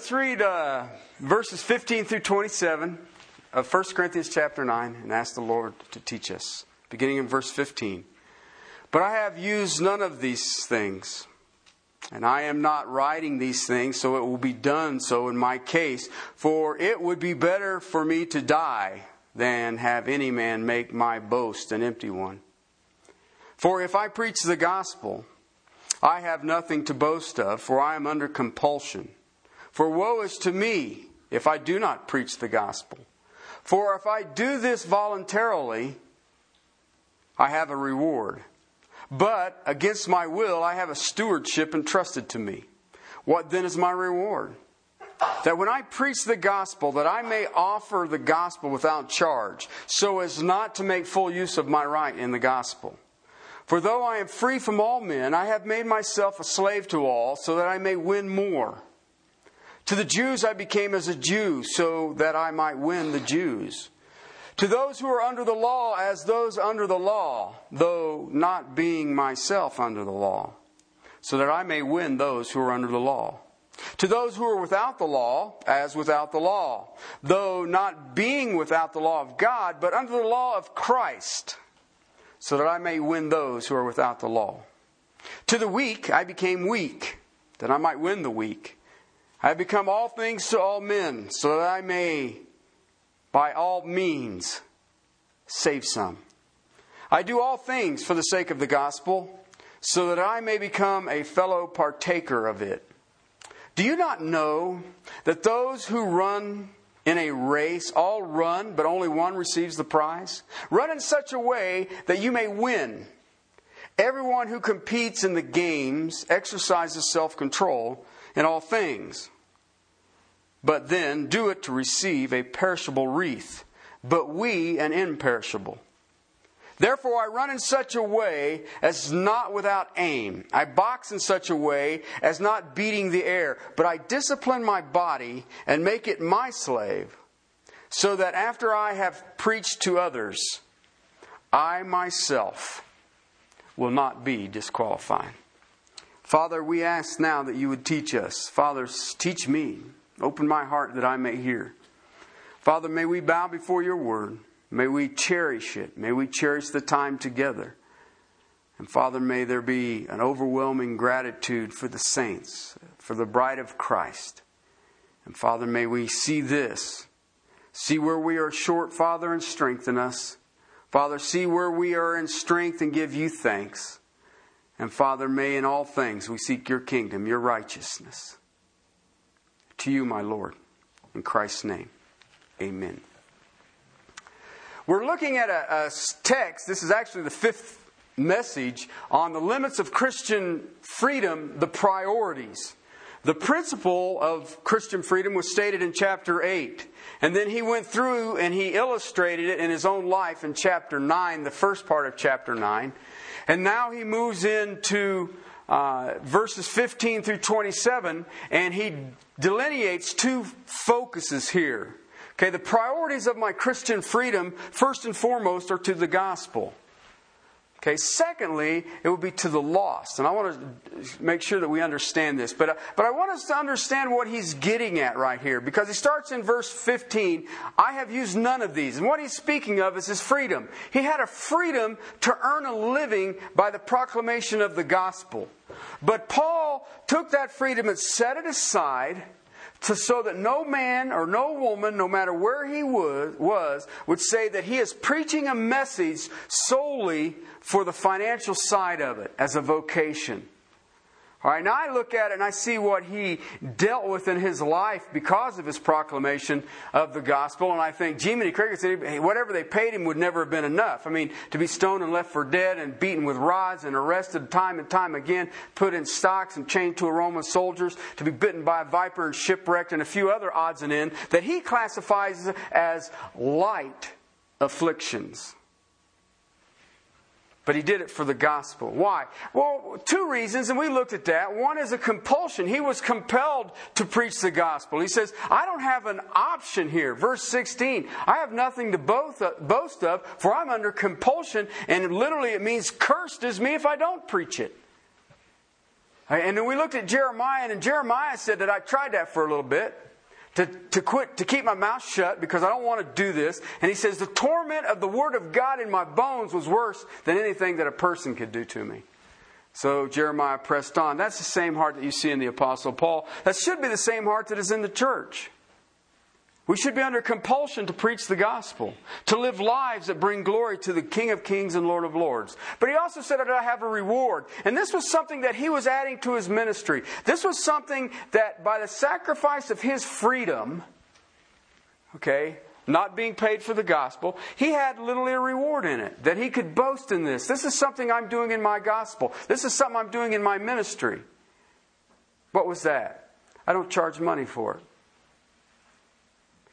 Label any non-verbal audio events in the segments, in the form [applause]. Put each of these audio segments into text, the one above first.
Let's read uh, verses 15 through 27 of 1 Corinthians chapter 9 and ask the Lord to teach us. Beginning in verse 15. But I have used none of these things, and I am not writing these things, so it will be done so in my case. For it would be better for me to die than have any man make my boast an empty one. For if I preach the gospel, I have nothing to boast of, for I am under compulsion. For woe is to me if I do not preach the gospel. For if I do this voluntarily, I have a reward. But against my will, I have a stewardship entrusted to me. What then is my reward? That when I preach the gospel, that I may offer the gospel without charge, so as not to make full use of my right in the gospel. For though I am free from all men, I have made myself a slave to all, so that I may win more. To the Jews I became as a Jew, so that I might win the Jews. To those who are under the law, as those under the law, though not being myself under the law, so that I may win those who are under the law. To those who are without the law, as without the law, though not being without the law of God, but under the law of Christ, so that I may win those who are without the law. To the weak I became weak, that I might win the weak. I have become all things to all men, so that I may, by all means, save some. I do all things for the sake of the gospel, so that I may become a fellow partaker of it. Do you not know that those who run in a race all run, but only one receives the prize? Run in such a way that you may win. Everyone who competes in the games exercises self control in all things. But then do it to receive a perishable wreath, but we an imperishable. Therefore, I run in such a way as not without aim. I box in such a way as not beating the air, but I discipline my body and make it my slave, so that after I have preached to others, I myself will not be disqualified. Father, we ask now that you would teach us. Father, teach me. Open my heart that I may hear. Father, may we bow before your word. May we cherish it. May we cherish the time together. And Father, may there be an overwhelming gratitude for the saints, for the bride of Christ. And Father, may we see this. See where we are short, Father, and strengthen us. Father, see where we are in strength and give you thanks. And Father, may in all things we seek your kingdom, your righteousness. To you, my Lord, in Christ's name, amen. We're looking at a, a text, this is actually the fifth message on the limits of Christian freedom, the priorities. The principle of Christian freedom was stated in chapter 8. And then he went through and he illustrated it in his own life in chapter 9, the first part of chapter 9. And now he moves into uh, verses 15 through 27, and he delineates two focuses here. Okay, the priorities of my Christian freedom, first and foremost, are to the gospel. Okay, secondly, it would be to the lost. And I want to make sure that we understand this. But, but I want us to understand what he's getting at right here. Because he starts in verse 15 I have used none of these. And what he's speaking of is his freedom. He had a freedom to earn a living by the proclamation of the gospel. But Paul took that freedom and set it aside to, so that no man or no woman, no matter where he was, was, would say that he is preaching a message solely for the financial side of it as a vocation. All right, now I look at it and I see what he dealt with in his life because of his proclamation of the gospel, and I think, many crickets, whatever they paid him would never have been enough. I mean, to be stoned and left for dead and beaten with rods and arrested time and time again, put in stocks and chained to a Roman soldiers, to be bitten by a viper and shipwrecked, and a few other odds and ends that he classifies as light afflictions. But he did it for the gospel. Why? Well, two reasons, and we looked at that. One is a compulsion. He was compelled to preach the gospel. He says, I don't have an option here. Verse 16, I have nothing to boast of, for I'm under compulsion, and literally it means cursed is me if I don't preach it. And then we looked at Jeremiah, and Jeremiah said that I tried that for a little bit to, to quit, to keep my mouth shut because I don't want to do this. And he says, the torment of the word of God in my bones was worse than anything that a person could do to me. So Jeremiah pressed on. That's the same heart that you see in the Apostle Paul. That should be the same heart that is in the church. We should be under compulsion to preach the gospel, to live lives that bring glory to the King of Kings and Lord of Lords. But he also said that I have a reward. And this was something that he was adding to his ministry. This was something that by the sacrifice of his freedom, okay, not being paid for the gospel, he had literally a reward in it, that he could boast in this. This is something I'm doing in my gospel. This is something I'm doing in my ministry. What was that? I don't charge money for it.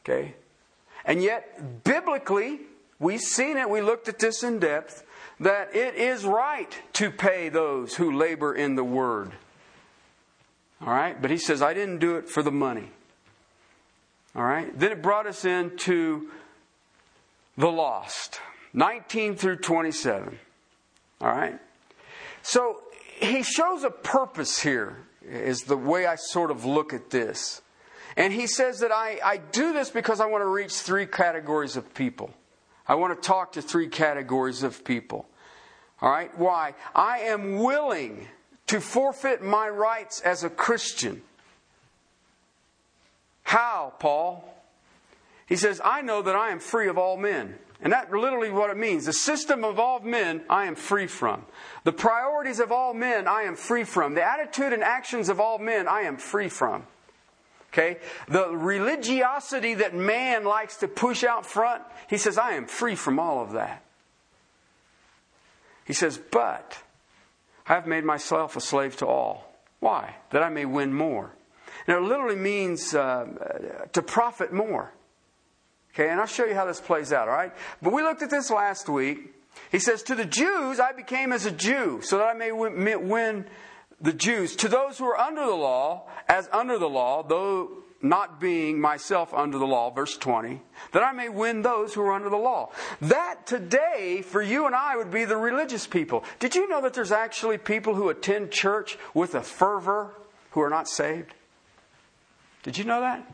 Okay? And yet, biblically, we've seen it, we looked at this in depth, that it is right to pay those who labor in the word. All right? But he says, I didn't do it for the money. All right? Then it brought us into the lost 19 through 27. All right? So he shows a purpose here, is the way I sort of look at this. And he says that I, I do this because I want to reach three categories of people. I want to talk to three categories of people. All right? Why? I am willing to forfeit my rights as a Christian. How, Paul? He says, I know that I am free of all men. And that literally what it means. The system of all men I am free from. The priorities of all men I am free from. The attitude and actions of all men I am free from. Okay? The religiosity that man likes to push out front, he says, I am free from all of that. He says, but I have made myself a slave to all. Why? That I may win more. Now, it literally means uh, to profit more. Okay, and I'll show you how this plays out, all right? But we looked at this last week. He says, To the Jews I became as a Jew, so that I may win the Jews, to those who are under the law, as under the law, though not being myself under the law, verse 20, that I may win those who are under the law. That today, for you and I, would be the religious people. Did you know that there's actually people who attend church with a fervor who are not saved? Did you know that?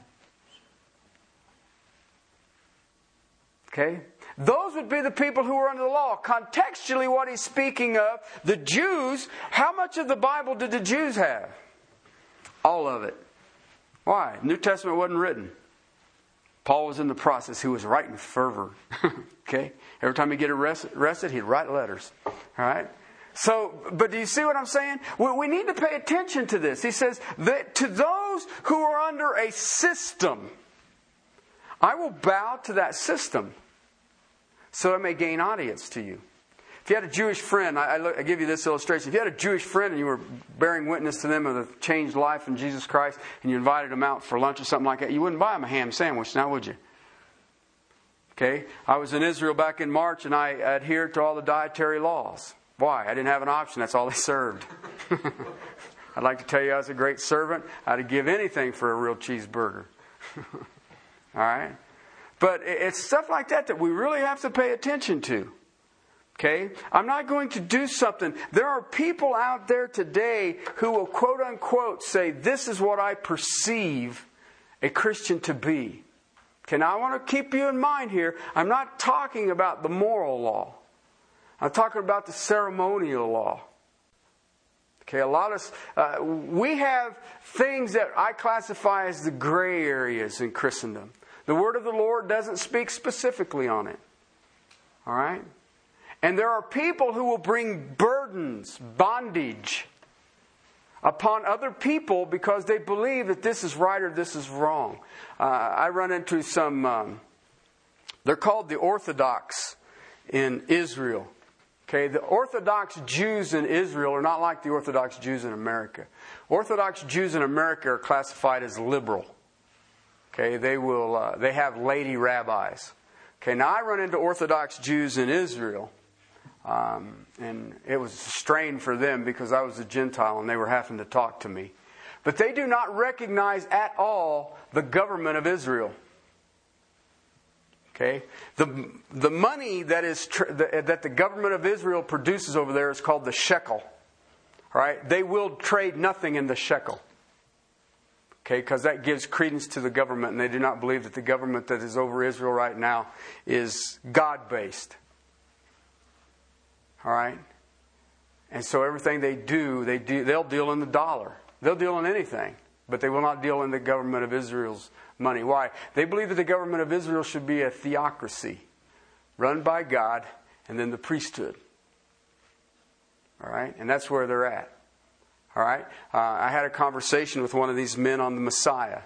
Okay? Those would be the people who were under the law. Contextually, what he's speaking of, the Jews, how much of the Bible did the Jews have? All of it. Why? New Testament wasn't written. Paul was in the process. He was writing fervor. [laughs] okay? Every time he'd get arrested, he'd write letters. All right? So, but do you see what I'm saying? We, we need to pay attention to this. He says that to those who are under a system, I will bow to that system so it may gain audience to you. If you had a Jewish friend, I, I, look, I, give you this illustration. If you had a Jewish friend and you were bearing witness to them of the changed life in Jesus Christ and you invited them out for lunch or something like that, you wouldn't buy them a ham sandwich now, would you? Okay? I was in Israel back in March and I adhered to all the dietary laws. Why? I didn't have an option. That's all they served. [laughs] I'd like to tell you I was a great servant. I'd give anything for a real cheeseburger. [laughs] all right? But it's stuff like that that we really have to pay attention to. Okay? I'm not going to do something. There are people out there today who will quote unquote say, This is what I perceive a Christian to be. Okay, now I want to keep you in mind here. I'm not talking about the moral law, I'm talking about the ceremonial law. Okay, a lot of uh, we have things that I classify as the gray areas in Christendom. The word of the Lord doesn't speak specifically on it. All right? And there are people who will bring burdens, bondage upon other people because they believe that this is right or this is wrong. Uh, I run into some, um, they're called the Orthodox in Israel. Okay, the Orthodox Jews in Israel are not like the Orthodox Jews in America. Orthodox Jews in America are classified as liberal. Okay, they will. Uh, they have lady rabbis. Okay, now I run into Orthodox Jews in Israel, um, and it was a strain for them because I was a Gentile and they were having to talk to me. But they do not recognize at all the government of Israel. Okay, the the money that is tr- the, that the government of Israel produces over there is called the shekel. All right? They will trade nothing in the shekel. Okay, because that gives credence to the government, and they do not believe that the government that is over Israel right now is God based. All right? And so everything they do, they do, they'll deal in the dollar. They'll deal in anything, but they will not deal in the government of Israel's money. Why? They believe that the government of Israel should be a theocracy run by God and then the priesthood. All right? And that's where they're at. All right? Uh, I had a conversation with one of these men on the Messiah.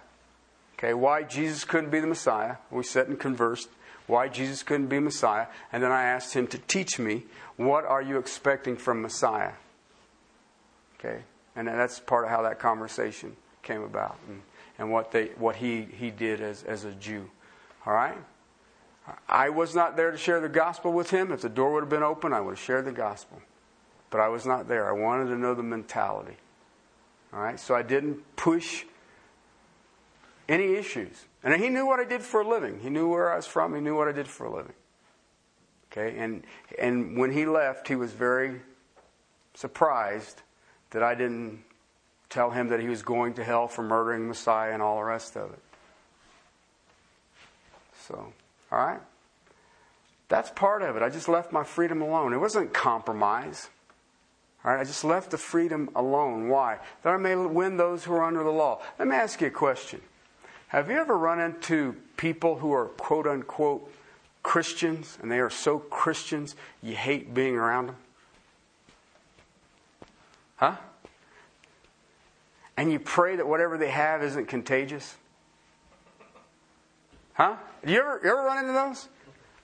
Okay, why Jesus couldn't be the Messiah. We sat and conversed. Why Jesus couldn't be Messiah. And then I asked him to teach me what are you expecting from Messiah? Okay, and that's part of how that conversation came about and, and what, they, what he, he did as, as a Jew. All right? I was not there to share the gospel with him. If the door would have been open, I would have shared the gospel but I was not there. I wanted to know the mentality. All right, so I didn't push any issues. And he knew what I did for a living. He knew where I was from. He knew what I did for a living. Okay, and and when he left, he was very surprised that I didn't tell him that he was going to hell for murdering Messiah and all the rest of it. So, all right. That's part of it. I just left my freedom alone. It wasn't compromise. All right, I just left the freedom alone. Why? That I may win those who are under the law. Let me ask you a question. Have you ever run into people who are quote unquote Christians and they are so Christians you hate being around them? Huh? And you pray that whatever they have isn't contagious? Huh? You ever, you ever run into those?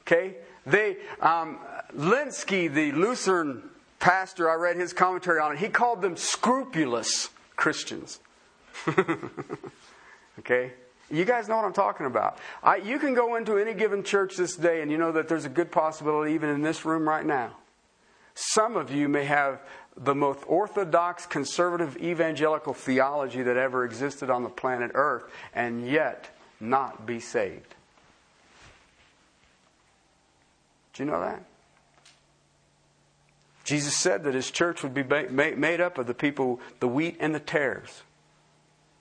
Okay. They, um, Lenski, the Lutheran pastor, I read his commentary on it. He called them scrupulous Christians. [laughs] okay? You guys know what I'm talking about. I, you can go into any given church this day and you know that there's a good possibility, even in this room right now. Some of you may have the most orthodox, conservative, evangelical theology that ever existed on the planet Earth and yet not be saved. Do you know that? Jesus said that his church would be made up of the people, the wheat and the tares.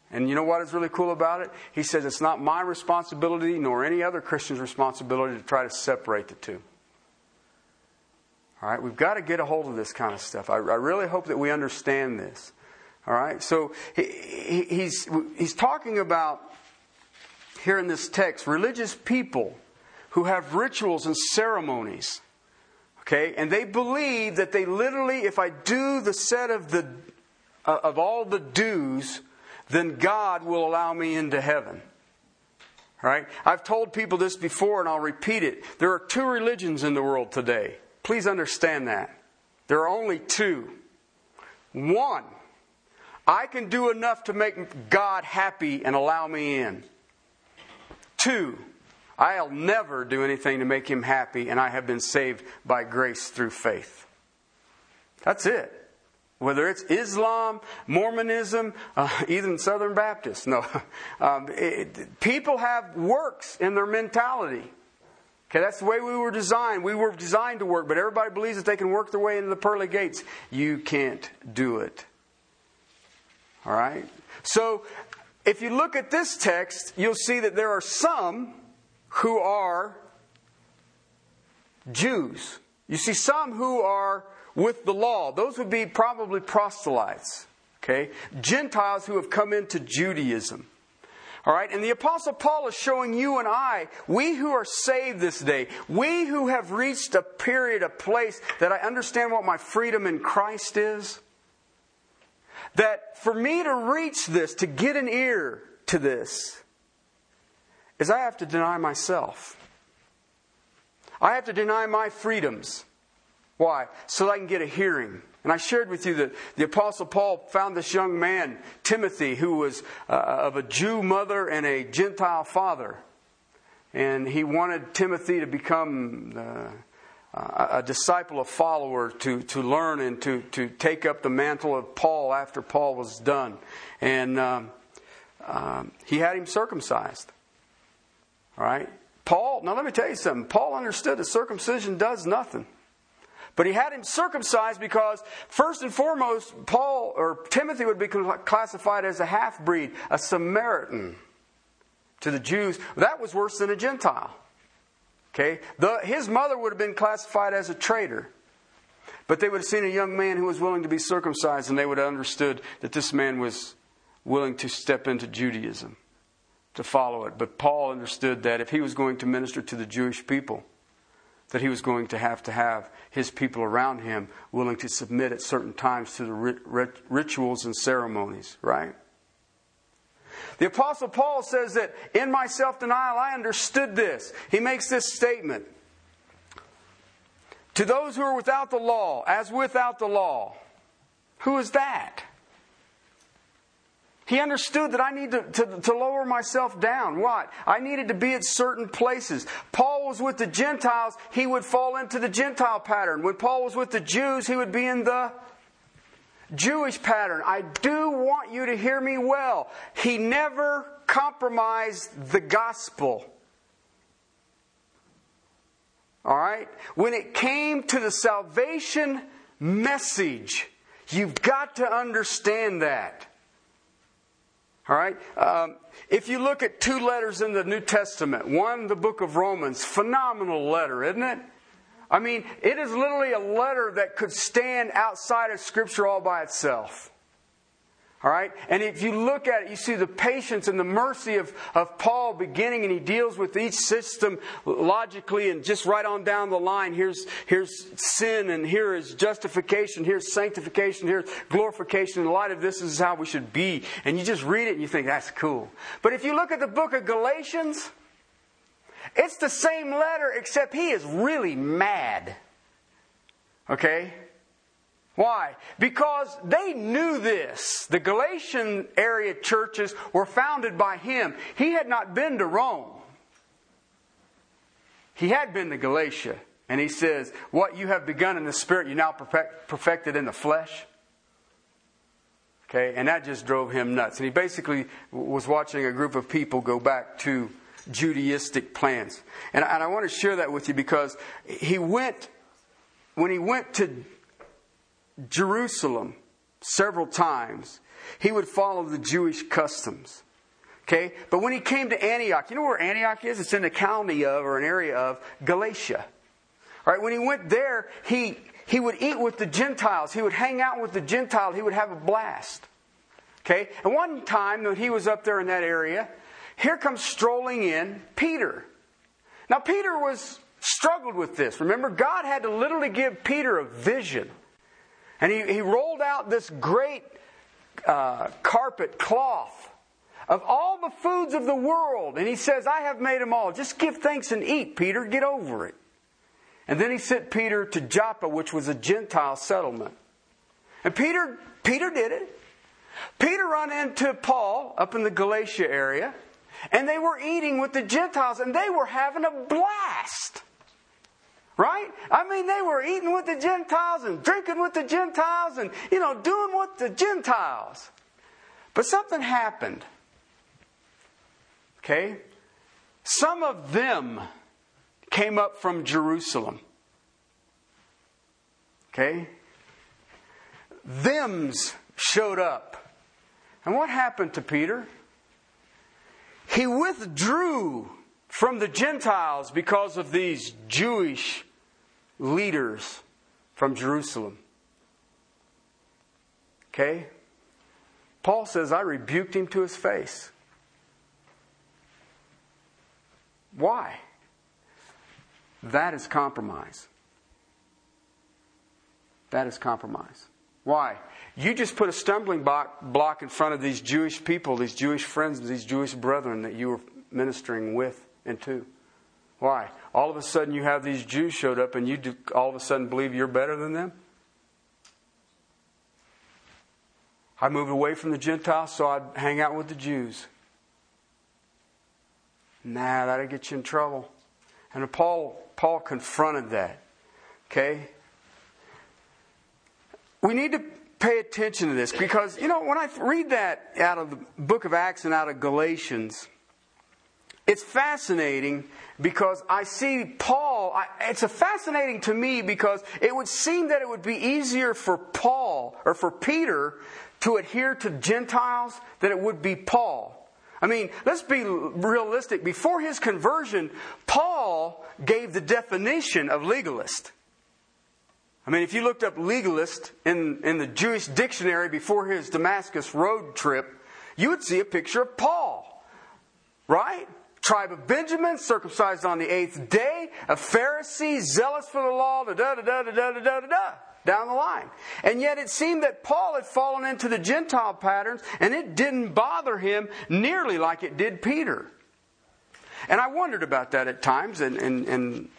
And you know what is really cool about it? He says it's not my responsibility nor any other Christian's responsibility to try to separate the two. All right, we've got to get a hold of this kind of stuff. I, I really hope that we understand this. All right, so he, he, he's, he's talking about here in this text religious people who have rituals and ceremonies Okay, and they believe that they literally, if I do the set of the uh, of all the dues, then God will allow me into heaven. Right? I've told people this before and I'll repeat it. There are two religions in the world today. Please understand that. There are only two. One, I can do enough to make God happy and allow me in. Two, I'll never do anything to make him happy, and I have been saved by grace through faith. That's it. Whether it's Islam, Mormonism, uh, even Southern Baptist. No. [laughs] Um, it, people have works in their mentality. Okay, that's the way we were designed. We were designed to work, but everybody believes that they can work their way into the pearly gates. You can't do it. All right? So, if you look at this text, you'll see that there are some who are Jews. You see, some who are with the law. Those would be probably proselytes. Okay? Gentiles who have come into Judaism. All right? And the Apostle Paul is showing you and I, we who are saved this day, we who have reached a period, a place that I understand what my freedom in Christ is, that for me to reach this, to get an ear to this, is I have to deny myself. I have to deny my freedoms. Why? So that I can get a hearing. And I shared with you that the Apostle Paul found this young man, Timothy, who was uh, of a Jew mother and a Gentile father. And he wanted Timothy to become uh, a disciple, a follower, to, to learn and to, to take up the mantle of Paul after Paul was done. And um, um, he had him circumcised. All right? Paul, now let me tell you something. Paul understood that circumcision does nothing. But he had him circumcised because, first and foremost, Paul or Timothy would be classified as a half breed, a Samaritan to the Jews. That was worse than a Gentile. Okay? The, his mother would have been classified as a traitor. But they would have seen a young man who was willing to be circumcised, and they would have understood that this man was willing to step into Judaism, to follow it. But Paul understood that if he was going to minister to the Jewish people, that he was going to have to have his people around him willing to submit at certain times to the rit- rituals and ceremonies, right? The Apostle Paul says that in my self denial, I understood this. He makes this statement To those who are without the law, as without the law. Who is that? He understood that I need to, to, to, lower myself down. Why? I needed to be at certain places. Paul was with the Gentiles, he would fall into the Gentile pattern. When Paul was with the Jews, he would be in the Jewish pattern. I do want you to hear me well. He never compromised the gospel. All right? When it came to the salvation message, you've got to understand that. All right? Um, if you look at two letters in the New Testament, one, the book of Romans, phenomenal letter, isn't it? I mean, it is literally a letter that could stand outside of Scripture all by itself. All right? And if you look at it, you see the patience and the mercy of, of Paul beginning, and he deals with each system logically and just right on down the line. Here's, here's sin, and here is justification, here's sanctification, here's glorification. In light of this, this is how we should be. And you just read it and you think, that's cool. But if you look at the book of Galatians, it's the same letter, except he is really mad. Okay? Why? Because they knew this. The Galatian area churches were founded by him. He had not been to Rome. He had been to Galatia. And he says, What you have begun in the spirit, you now perfect, perfected in the flesh. Okay, and that just drove him nuts. And he basically was watching a group of people go back to Judaistic plans. And, and I want to share that with you because he went, when he went to Jerusalem several times, he would follow the Jewish customs. Okay? But when he came to Antioch, you know where Antioch is? It's in the county of, or an area of, Galatia. All right, when he went there, he, he would eat with the Gentiles. He would hang out with the Gentiles. He would have a blast. Okay? And one time when he was up there in that area, here comes strolling in Peter. Now, Peter was struggled with this. Remember, God had to literally give Peter a vision. And he, he rolled out this great uh, carpet cloth of all the foods of the world. And he says, I have made them all. Just give thanks and eat, Peter. Get over it. And then he sent Peter to Joppa, which was a Gentile settlement. And Peter, Peter did it. Peter run into Paul up in the Galatia area. And they were eating with the Gentiles and they were having a blast. Right? I mean, they were eating with the Gentiles and drinking with the Gentiles and, you know, doing with the Gentiles. But something happened. Okay? Some of them came up from Jerusalem. Okay? Thems showed up. And what happened to Peter? He withdrew from the Gentiles because of these Jewish leaders from Jerusalem. Okay? Paul says, I rebuked him to his face. Why? That is compromise. That is compromise. Why? You just put a stumbling block in front of these Jewish people, these Jewish friends, these Jewish brethren that you were ministering with and 2. Why? All of a sudden you have these Jews showed up and you do, all of a sudden believe you're better than them? I moved away from the Gentiles so I'd hang out with the Jews. Nah, that'll get you in trouble. And Paul, Paul confronted that. Okay? We need to pay attention to this because, you know, when I read that out of the book of Acts and out of Galatians, it's fascinating because I see Paul. I, it's fascinating to me because it would seem that it would be easier for Paul or for Peter to adhere to Gentiles than it would be Paul. I mean, let's be realistic. Before his conversion, Paul gave the definition of legalist. I mean, if you looked up legalist in, in the Jewish dictionary before his Damascus road trip, you would see a picture of Paul. Right? Tribe of Benjamin, circumcised on the eighth day, a Pharisee, zealous for the law, da da da da da da da da da down the line. And yet it seemed that Paul had fallen into the Gentile patterns and it didn't bother him nearly like it did Peter. And I wondered about that at times, and, and, and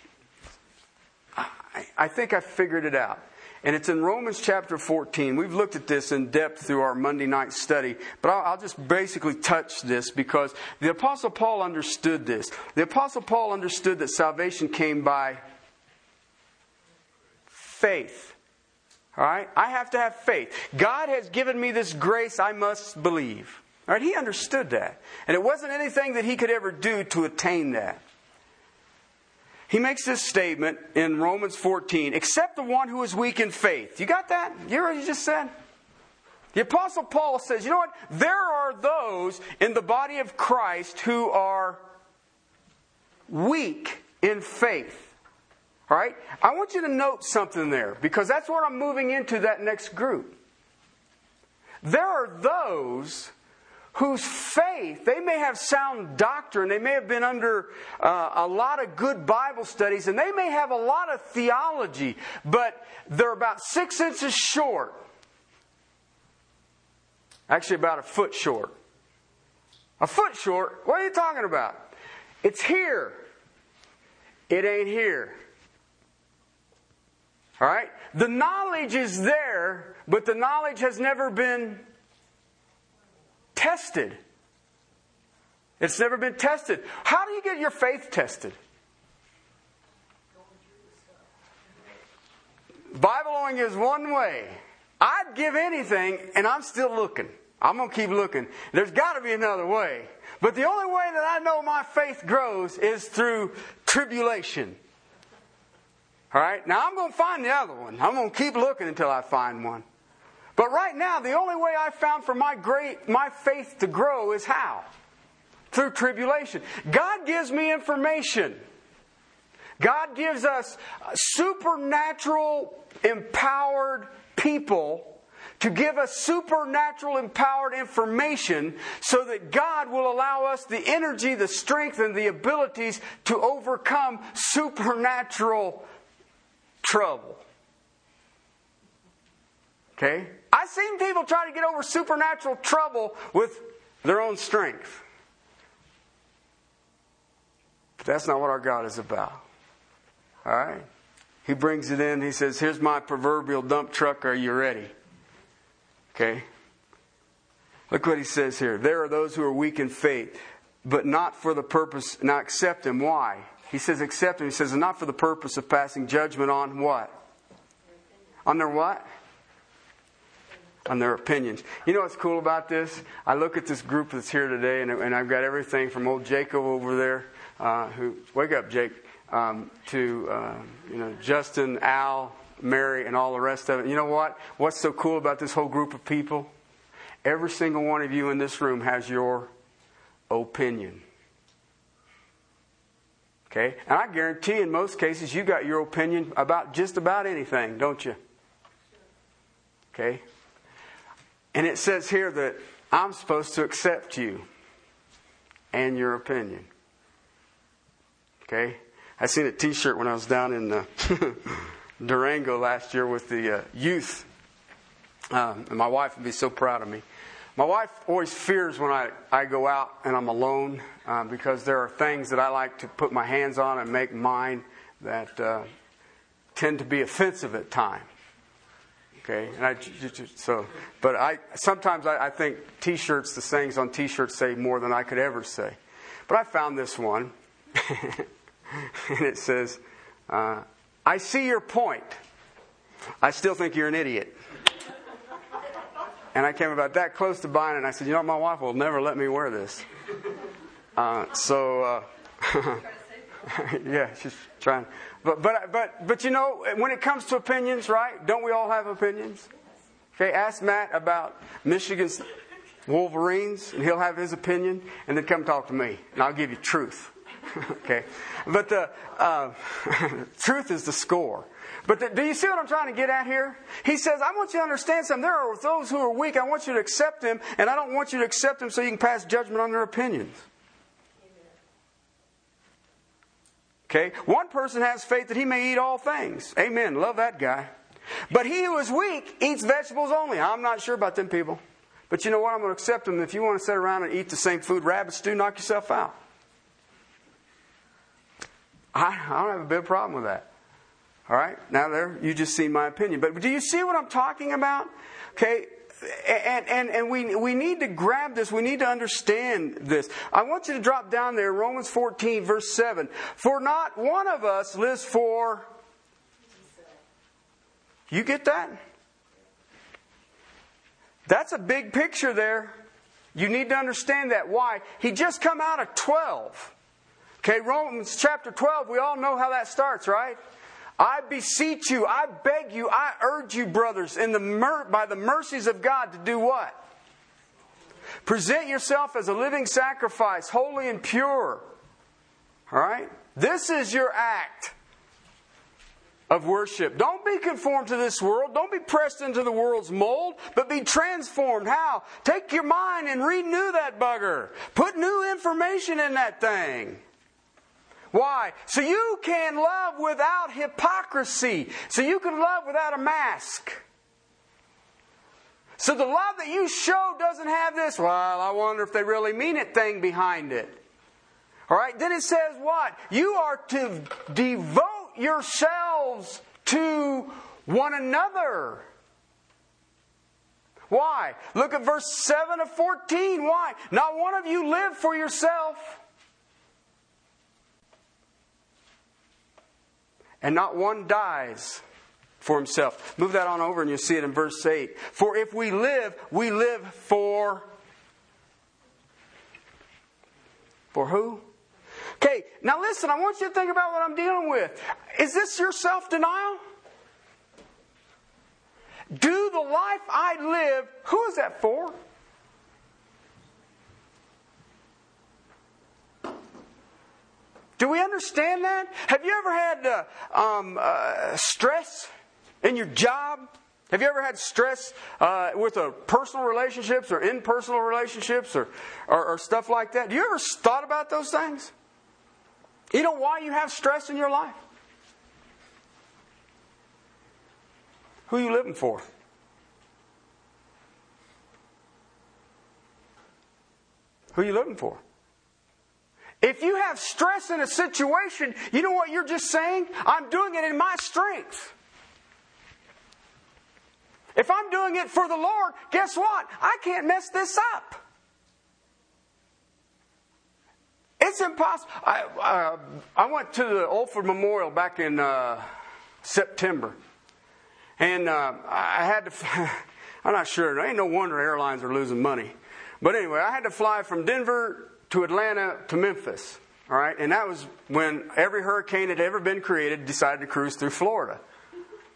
I, I think I figured it out. And it's in Romans chapter 14. We've looked at this in depth through our Monday night study, but I'll, I'll, just basically touch this because the Apostle Paul understood this. The Apostle Paul understood that salvation came by faith. All right? I have to have faith. God has given me this grace, I must believe. All right? He understood that. And it wasn't anything that he could ever do to attain that. He makes this statement in Romans 14 except the one who is weak in faith. You got that? You hear what he just said? The Apostle Paul says, you know what? There are those in the body of Christ who are weak in faith. All right? I want you to note something there because that's what I'm moving into that next group. There are those whose faith, they may have sound doctrine, they may have been under uh, a lot of good Bible studies, and they may have a lot of theology, but they're about six inches short. Actually, about a foot short. A foot short? What are you talking about? It's here. It ain't here. All right? The knowledge is there, but the knowledge has never been tested. It's never been tested. How do you get your faith tested? Bible Bibleing is one way. I'd give anything, and I'm still looking. I'm going to keep looking. There's got to be another way. But the only way that I know my faith grows is through tribulation. All right? Now I'm going to find the other one. I'm going to keep looking until I find one. But right now, the only way I found for my great my faith to grow is how? Through tribulation. God gives me information. God gives us supernatural empowered people to give us supernatural empowered information so that God will allow us the energy, the strength, and the abilities to overcome supernatural trouble. Okay? I've seen people try to get over supernatural trouble with their own strength. But that's not what our God is about. All right? He brings it in. He says, Here's my proverbial dump truck. Are you ready? Okay? Look what he says here. There are those who are weak in faith, but not for the purpose. Now accept him. Why? He says, accept him. He says, not for the purpose of passing judgment on what? On their what? On their opinions. You know what's cool about this? I look at this group that's here today, and, and I've got everything from old Jacob over there, uh, who, wake up, Jake, um, to, uh, you know, Justin, Al, Mary, and all the rest of it. You know what? What's so cool about this whole group of people? Every single one of you in this room has your opinion. Okay? And I guarantee in most cases you got your opinion about just about anything, don't you? Okay? And it says here that I'm supposed to accept you and your opinion. Okay? I seen a t shirt when I was down in uh, [laughs] Durango last year with the uh, youth. Um, and my wife would be so proud of me. My wife always fears when I, I go out and I'm alone uh, because there are things that I like to put my hands on and make mine that uh, tend to be offensive at times. Okay, and I so, but I sometimes I, I think T-shirts, the sayings on T-shirts say more than I could ever say. But I found this one, [laughs] and it says, uh, "I see your point. I still think you're an idiot." And I came about that close to buying it, and I said, You know, my wife will never let me wear this. Uh, so, uh, [laughs] [laughs] yeah, she's trying. But, but, but, but you know, when it comes to opinions, right? Don't we all have opinions? Okay, ask Matt about Michigan's Wolverines, and he'll have his opinion, and then come talk to me, and I'll give you truth. [laughs] okay, but the uh, [laughs] truth is the score. But the, do you see what I'm trying to get at here? He says, I want you to understand something. There are those who are weak. I want you to accept them, and I don't want you to accept them so you can pass judgment on their opinions. Okay? One person has faith that he may eat all things. Amen. Love that guy. But he who is weak eats vegetables only. I'm not sure about them people. But you know what? I'm going to accept them. If you want to sit around and eat the same food rabbits do, knock yourself out. I, I don't have a big problem with that. All right? Now, there, you just see my opinion. But do you see what I'm talking about? Okay? And, and, and we, we need to grab this. We need to understand this. I want you to drop down there, Romans 14, verse 7. For not one of us lives for. You get that? That's a big picture there. You need to understand that. Why? He just come out of 12. Okay, Romans chapter 12, we all know how that starts, right? I beseech you, I beg you, I urge you, brothers, in the mer- by the mercies of God, to do what? Present yourself as a living sacrifice, holy and pure. All right? This is your act of worship. Don't be conformed to this world. Don't be pressed into the world's mold, but be transformed. How? Take your mind and renew that bugger. Put new information in that thing. Why? So you can love without hypocrisy. So you can love without a mask. So the love that you show doesn't have this, well, I wonder if they really mean it thing behind it. All right? Then it says what? You are to devote yourselves to one another. Why? Look at verse 7 of 14. Why? Not one of you live for yourself. And not one dies for himself. Move that on over and you'll see it in verse 8. For if we live, we live for. For who? Okay, now listen, I want you to think about what I'm dealing with. Is this your self denial? Do the life I live, who is that for? Do we understand that? Have you ever had uh, um, uh, stress in your job? Have you ever had stress uh, with a personal relationships or in personal relationships or, or, or stuff like that? Do you ever thought about those things? You know why you have stress in your life? Who are you living for? Who are you living for? If you have stress in a situation, you know what you're just saying? I'm doing it in my strength. If I'm doing it for the Lord, guess what? I can't mess this up. It's impossible. I, uh, I went to the Olford Memorial back in uh, September, and uh, I had to. [laughs] I'm not sure. There ain't no wonder airlines are losing money. But anyway, I had to fly from Denver to Atlanta to Memphis. All right, and that was when every hurricane that had ever been created decided to cruise through Florida.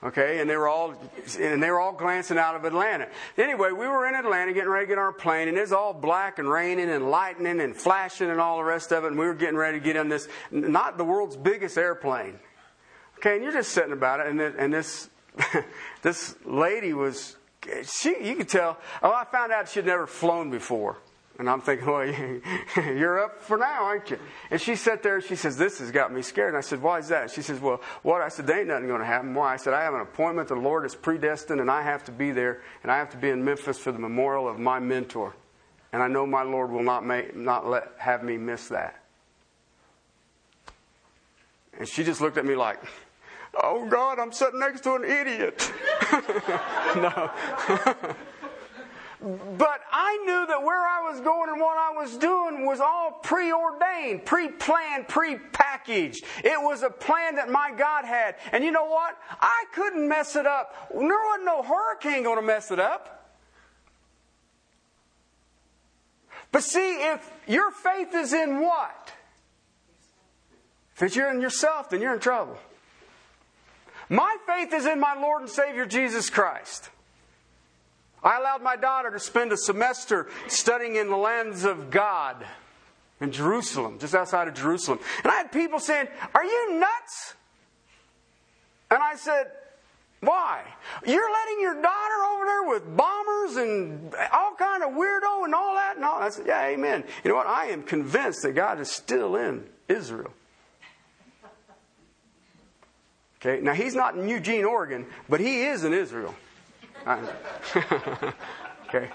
Okay, and they were all and they were all glancing out of Atlanta. Anyway, we were in Atlanta getting ready to get on our plane, and it's all black and raining and lightning and flashing and all the rest of it. And we were getting ready to get on this not the world's biggest airplane. Okay, and you're just sitting about it, and this, and this [laughs] this lady was she you could tell. Oh, I found out she'd never flown before. And I'm thinking, well, [laughs] you're up for now, aren't you? And she sat there and she says, this has got me scared. And I said, why is that? She says, well, what? I said, there ain't nothing going to happen. Why? I said, I have an appointment. The Lord is predestined and I have to be there. And I have to be in Memphis for the memorial of my mentor. And I know my Lord will not, make, not let, have me miss that. And she just looked at me like, oh God, I'm sitting next to an idiot. [laughs] no. [laughs] But I knew that where I was going and what I was doing was all preordained, pre planned, pre packaged. It was a plan that my God had. And you know what? I couldn't mess it up. There wasn't no hurricane going to mess it up. But see, if your faith is in what? If you're in yourself, then you're in trouble. My faith is in my Lord and Savior Jesus Christ. I allowed my daughter to spend a semester studying in the lands of God in Jerusalem, just outside of Jerusalem. And I had people saying, Are you nuts? And I said, Why? You're letting your daughter over there with bombers and all kind of weirdo and all that and. I said, Yeah, amen. You know what? I am convinced that God is still in Israel. Okay, now he's not in Eugene, Oregon, but he is in Israel. [laughs] okay.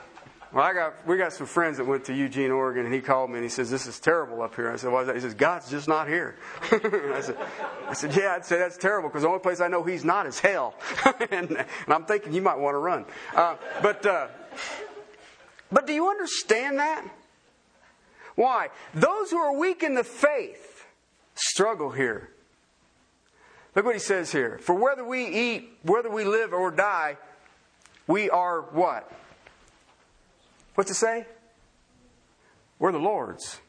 Well, I got we got some friends that went to Eugene, Oregon, and he called me and he says, "This is terrible up here." I said, "Why is that?" He says, "God's just not here." [laughs] I said, "I said, yeah, I'd say that's terrible because the only place I know He's not is hell." [laughs] and, and, I'm thinking you might want to run, uh, but uh, but do you understand that? Why? Those who are weak in the faith struggle here. Look what he says here. For whether we eat, whether we live or die, we are what? What's it say? We're the Lord's.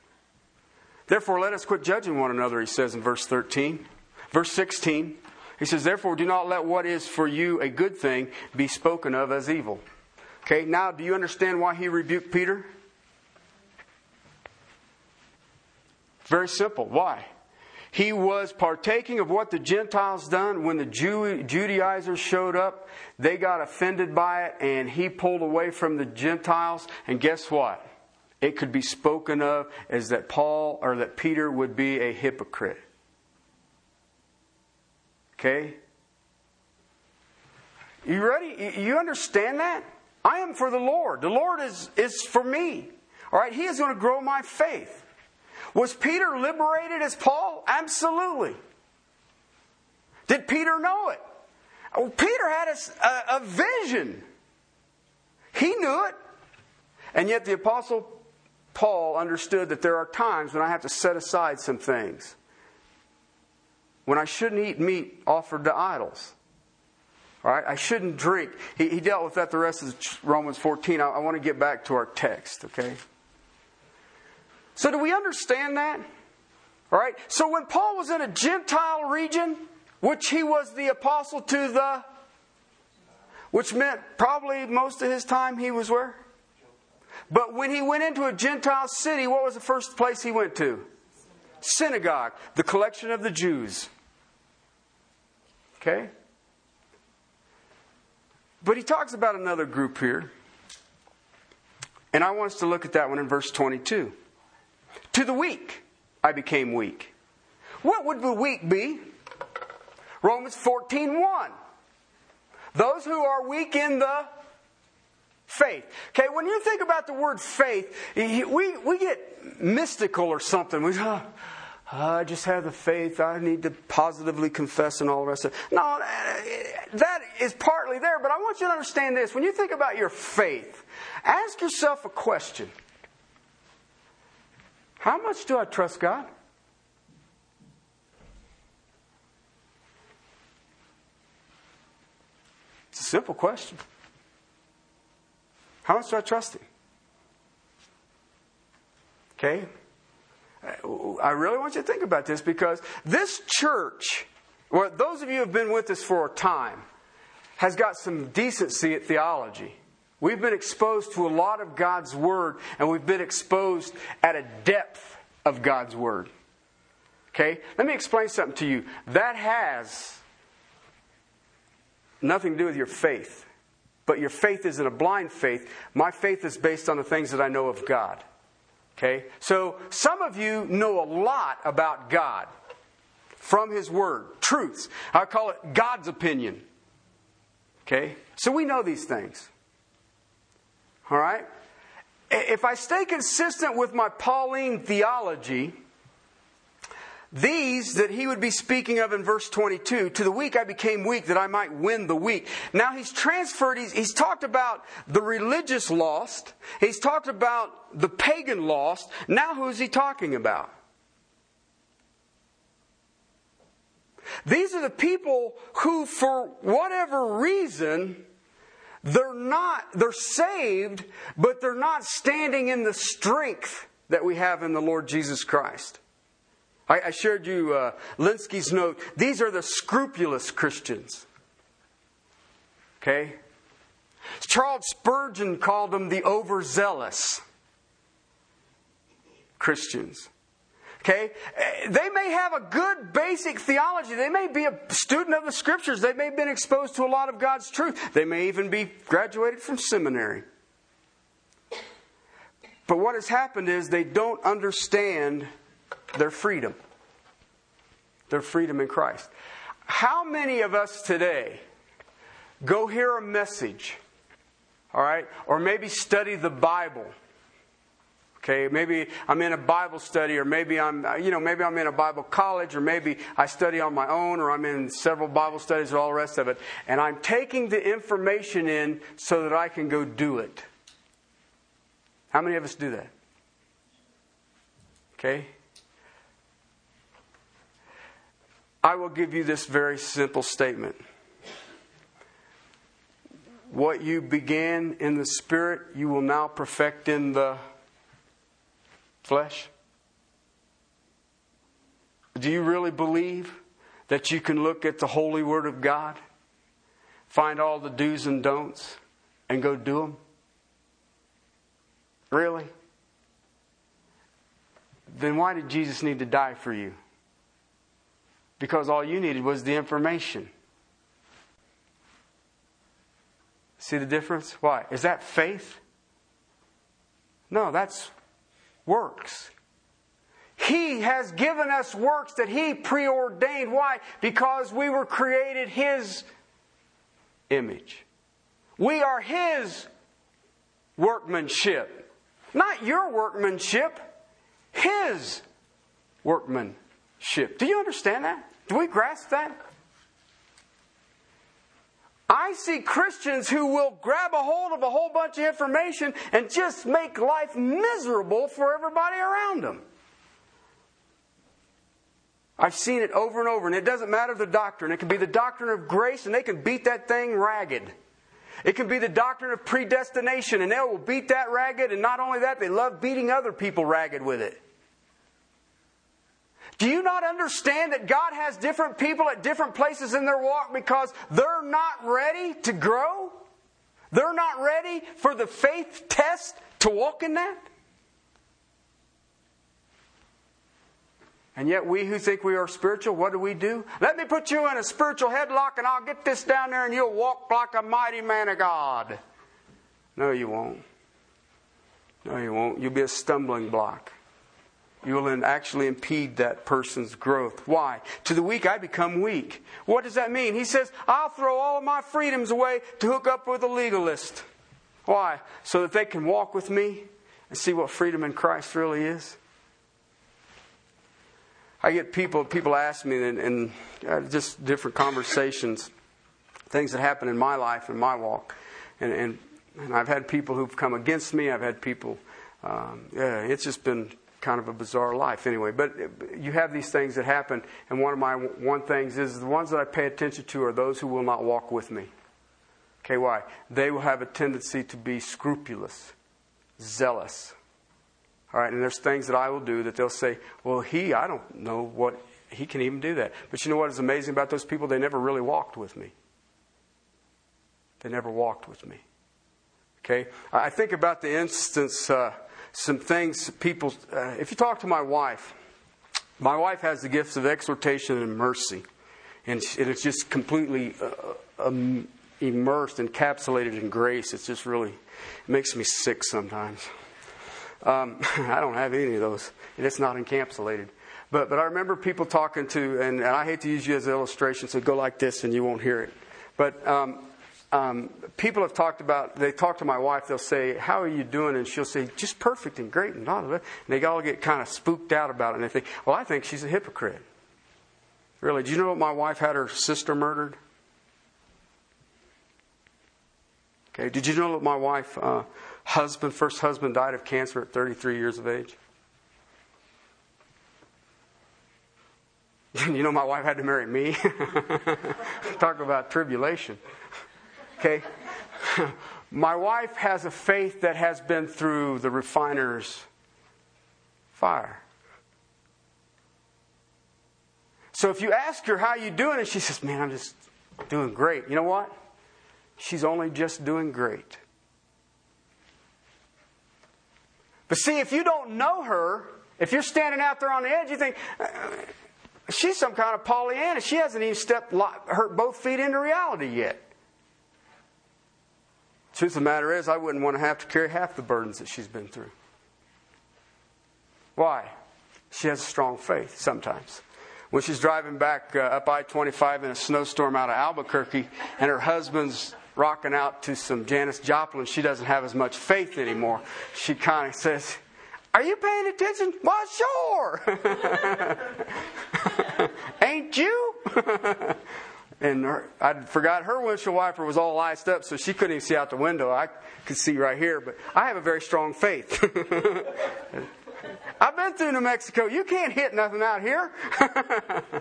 Therefore, let us quit judging one another, he says in verse 13. Verse 16, he says, Therefore, do not let what is for you a good thing be spoken of as evil. Okay, now do you understand why he rebuked Peter? Very simple. Why? He was partaking of what the Gentiles done when the Jew, Judaizers showed up. They got offended by it, and he pulled away from the Gentiles. And guess what? It could be spoken of as that Paul or that Peter would be a hypocrite. Okay? You ready? You understand that? I am for the Lord. The Lord is, is for me. All right? He is going to grow my faith. Was Peter liberated as Paul? Absolutely. Did Peter know it? Well, Peter had a, a, vision. He knew it. And yet the Apostle Paul understood that there are times when I have to set aside some things. When I shouldn't eat meat offered to idols. All right, I shouldn't drink. He, he dealt with that the rest of Romans 14. I, I want to get back to our text, okay? So, do we understand that? All right. So, when Paul was in a Gentile region, which he was the apostle to the, which meant probably most of his time he was where? But when he went into a Gentile city, what was the first place he went to? Synagogue, the collection of the Jews. Okay? But he talks about another group here. And I want us to look at that one in verse 22. To the weak, I became weak. What would the weak be? Romans 14 1. Those who are weak in the faith. Okay, when you think about the word faith, we, we get mystical or something. We, oh, I just have the faith. I need to positively confess and all the rest of it. No, that is partly there, but I want you to understand this. When you think about your faith, ask yourself a question how much do I trust God? It's a simple question. How much do I trust Him? Okay? I really want you to think about this because this church, well, those of you who have been with us for a time, has got some decency at theology. We've been exposed to a lot of God's Word, and we've been exposed at a depth of God's Word. Okay? Let me explain something to you. That has nothing to do with your faith. But your faith isn't a blind faith. My faith is based on the things that I know of God. Okay? So some of you know a lot about God from His Word, truths. I call it God's opinion. Okay? So we know these things. All right? If I stay consistent with my Pauline theology, these that he would be speaking of in verse 22, to the weak I became weak that I might win the weak. Now he's transferred, he's, he's talked about the religious lost, he's talked about the pagan lost. Now who is he talking about? These are the people who, for whatever reason, they're not, they're saved, but they're not standing in the strength that we have in the Lord Jesus Christ. I, I shared you uh, Lenski's note. These are the scrupulous Christians. Okay? Charles Spurgeon called them the overzealous Christians. Okay? They may have a good basic theology. They may be a student of the scriptures. They may have been exposed to a lot of God's truth. They may even be graduated from seminary. But what has happened is they don't understand their freedom. Their freedom in Christ. How many of us today go hear a message, all right, or maybe study the Bible? Okay, maybe I'm in a Bible study, or maybe I'm, uh, you know, maybe I'm in a Bible college, or maybe I study on my own, or I'm in several Bible studies, or all the rest of it, and I'm taking the information in so that I can go do it. How many of us do that? Okay? I will give you this very simple statement. What you began in the Spirit, you will now perfect in the flesh. Do you really believe that you can look at the holy Word of God, find all the do's and don'ts, and go do them? Really? Then why did Jesus need to die for you? Because all you needed was the information. See the difference? Why? Is that faith? No, that's works. He has given us works that He preordained. Why? Because we were created His image. We are His workmanship. Not your workmanship, His workmanship. Do you understand that? Do we grasp that? I see Christians who will grab a hold of a whole bunch of information and just make life miserable for everybody around them. I've seen it over and over, and it doesn't matter the doctrine. It can be the doctrine of grace, and they can beat that thing ragged. It can be the doctrine of predestination, and they will beat that ragged, and not only that, they love beating other people ragged with it. Do you not understand that God has different people at different places in their walk because they're not ready to grow? They're not ready for the faith test to walk in that? And yet, we who think we are spiritual, what do we do? Let me put you in a spiritual headlock and I'll get this down there and you'll walk like a mighty man of God. No, you won't. No, you won't. You'll be a stumbling block you will actually impede that person's growth. Why? To the weak, I become weak. What does that mean? He says, I'll throw all of my freedoms away to hook up with a legalist. Why? So that they can walk with me and see what freedom in Christ really is. I get people, people ask me in, in uh, just different conversations, things that happen in my life and my walk. And, and, and I've had people who've come against me. I've had people, um, yeah, it's just been kind of a bizarre life anyway. But you have these things that happen, and one of my one things is the ones that I pay attention to are those who will not walk with me. Okay, why? They will have a tendency to be scrupulous, zealous. All right, and there's things that I will do that they'll say, well, he, I don't know what, he can even do that. But you know what is amazing about those people? They never really walked with me. They never walked with me. Okay? I think about the instance uh, some things people, uh, if you talk to my wife, my wife has the gifts of exhortation and mercy. And it's just completely uh, um, immersed, encapsulated in grace. It's just really, it makes me sick sometimes. Um, [laughs] I don't have any of those, and it's not encapsulated. But, but I remember people talking to, and, and I hate to use you as an illustration, so go like this and you won't hear it. But um, um, people have talked about, they talk to my wife, they'll say, How are you doing? And she'll say, Just perfect and great and all of it. And they all get kind of spooked out about it. And they think, Well, I think she's a hypocrite. Really, do you know what my wife had her sister murdered? Okay, did you know that my wife, uh, husband, first husband, died of cancer at 33 years of age? [laughs] you know, my wife had to marry me. [laughs] Talk about tribulation. Okay? [laughs] my wife has a faith that has been through the refiner's fire. So if you ask her how you doing, and she says, "Man, I'm just doing great." You know what? She's only just doing great. But see, if you don't know her, if you're standing out there on the edge, you think uh, she's some kind of Pollyanna. She hasn't even stepped her both feet into reality yet. Truth of the matter is, I wouldn't want to have to carry half the burdens that she's been through. Why? She has a strong faith sometimes. When she's driving back uh, up I 25 in a snowstorm out of Albuquerque, and her husband's rocking out to some Janis Joplin, she doesn't have as much faith anymore. She kind of says, Are you paying attention? Why, sure. [laughs] Ain't you? [laughs] and her, I forgot her windshield wiper was all iced up, so she couldn't even see out the window. I could see right here, but I have a very strong faith. [laughs] I've been through New Mexico. You can't hit nothing out here. [laughs]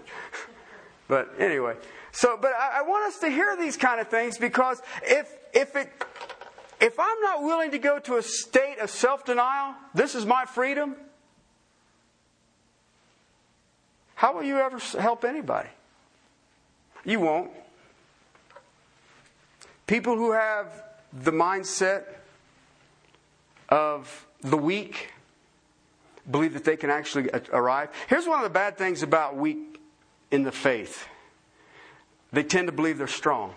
but anyway, so but I, I want us to hear these kind of things because if if it if I'm not willing to go to a state of self denial, this is my freedom. How will you ever help anybody? You won't. People who have the mindset of the weak believe that they can actually arrive. Here's one of the bad things about weak in the faith they tend to believe they're strong,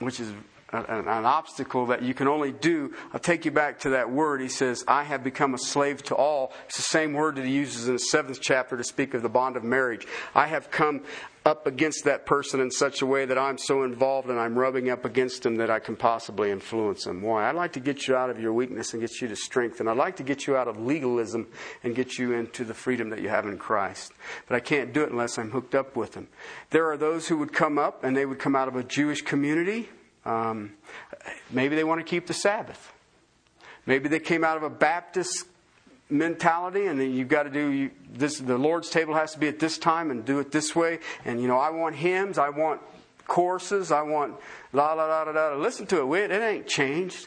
which is an, an, obstacle that you can only do. I'll take you back to that word. He says, I have become a slave to all. It's the same word that he uses in the seventh chapter to speak of the bond of marriage. I have come up against that person in such a way that I'm so involved and I'm rubbing up against him that I can possibly influence him. Why? I'd like to get you out of your weakness and get you to strength. And I'd like to get you out of legalism and get you into the freedom that you have in Christ. But I can't do it unless I'm hooked up with him. There are those who would come up and they would come out of a Jewish community um, maybe they want to keep the Sabbath. Maybe they came out of a Baptist mentality and you've got to do this the lord's table has to be at this time and do it this way. And you know i want hymns i want courses i want la la la la la. Listen to it it ain't changed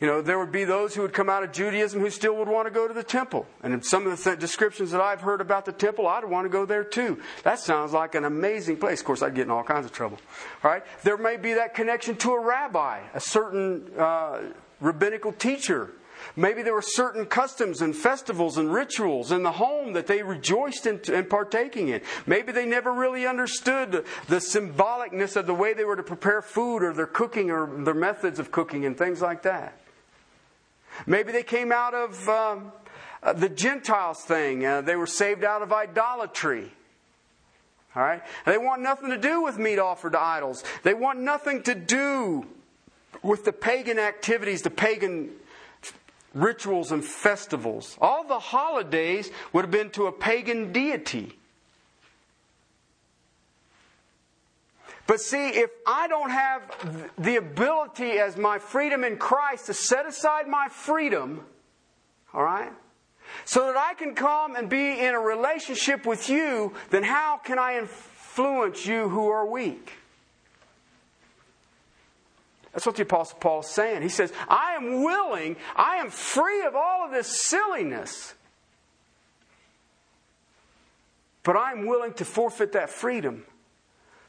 you know, there would be those who would come out of Judaism who still would want to go to the temple. And in some of the th- descriptions that I've heard about the temple, I'd want to go there too. That sounds like an amazing place. Of course, I'd get in all kinds of trouble. All right? There may be that connection to a rabbi, a certain uh, rabbinical teacher. Maybe there were certain customs and festivals and rituals in the home that they rejoiced in, in partaking in. Maybe they never really understood the symbolicness of the way they were to prepare food or their cooking or their methods of cooking and things like that. Maybe they came out of um, uh, the Gentiles thing. Uh, they were saved out of idolatry. All right? They want nothing to do with meat offered to idols. They want nothing to do with the pagan activities, the pagan rituals and festivals. All the holidays would have been to a pagan deity. But see, if I don't have the ability as my freedom in Christ to set aside my freedom, all right, so that I can come and be in a relationship with you, then how can I influence you who are weak? That's what the Apostle Paul is saying. He says, I am willing, I am free of all of this silliness. But I'm willing to forfeit that freedom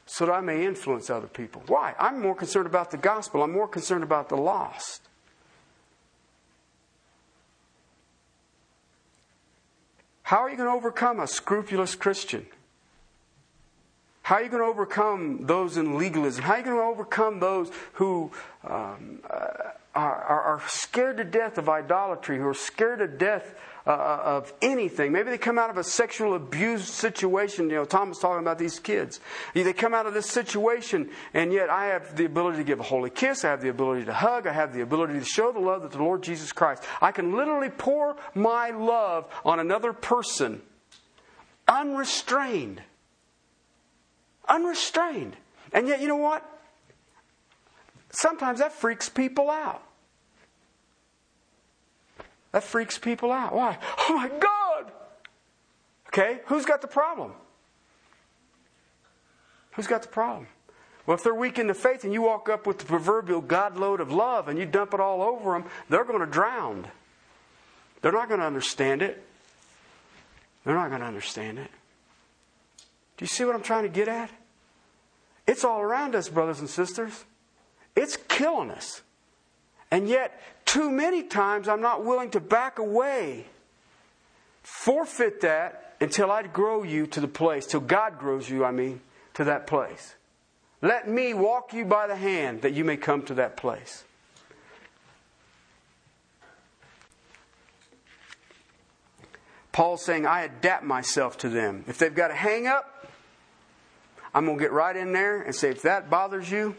so that I may influence other people. Why? I'm more concerned about the gospel, I'm more concerned about the lost. How are you going to overcome a scrupulous Christian? How are you going to overcome those in legalism? How are you going to overcome those who um, uh, are, are, are scared to death of idolatry, who are scared to death uh, uh, of anything. Maybe they come out of a sexual abuse situation. You know, Tom was talking about these kids. They come out of this situation, and yet I have the ability to give a holy kiss. I have the ability to hug. I have the ability to show the love that the Lord Jesus Christ. I can literally pour my love on another person unrestrained. Unrestrained. And yet, you know what? Sometimes that freaks people out. That freaks people out. Why? Oh my God! Okay, who's got the problem? Who's got the problem? Well, if they're weak in the faith and you walk up with the proverbial God load of love and you dump it all over them, they're going to drown. They're not going to understand it. They're not going to understand it. Do you see what I'm trying to get at? It's all around us, brothers and sisters. It's killing us. And yet, too many times, I'm not willing to back away, forfeit that until I grow you to the place, till God grows you, I mean, to that place. Let me walk you by the hand that you may come to that place. Paul's saying, I adapt myself to them. If they've got a hang up, I'm going to get right in there and say, if that bothers you,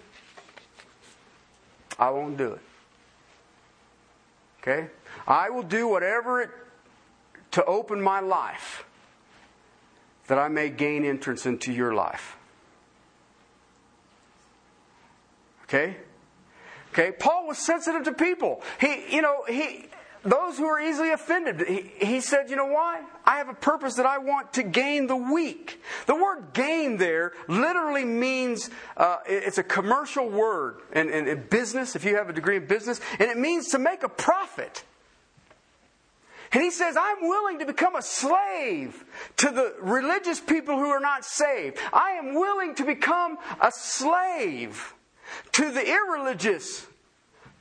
I won't do it. Okay? I will do whatever it to open my life that I may gain entrance into your life. Okay? Okay, Paul was sensitive to people. He, you know, he those who are easily offended. He, he, said, You know why? I have a purpose that I want to gain the weak. The word gain there literally means uh, it's a commercial word in, in, in business, if you have a degree in business, and it means to make a profit. And he says, I'm willing to become a slave to the religious people who are not saved. I am willing to become a slave to the irreligious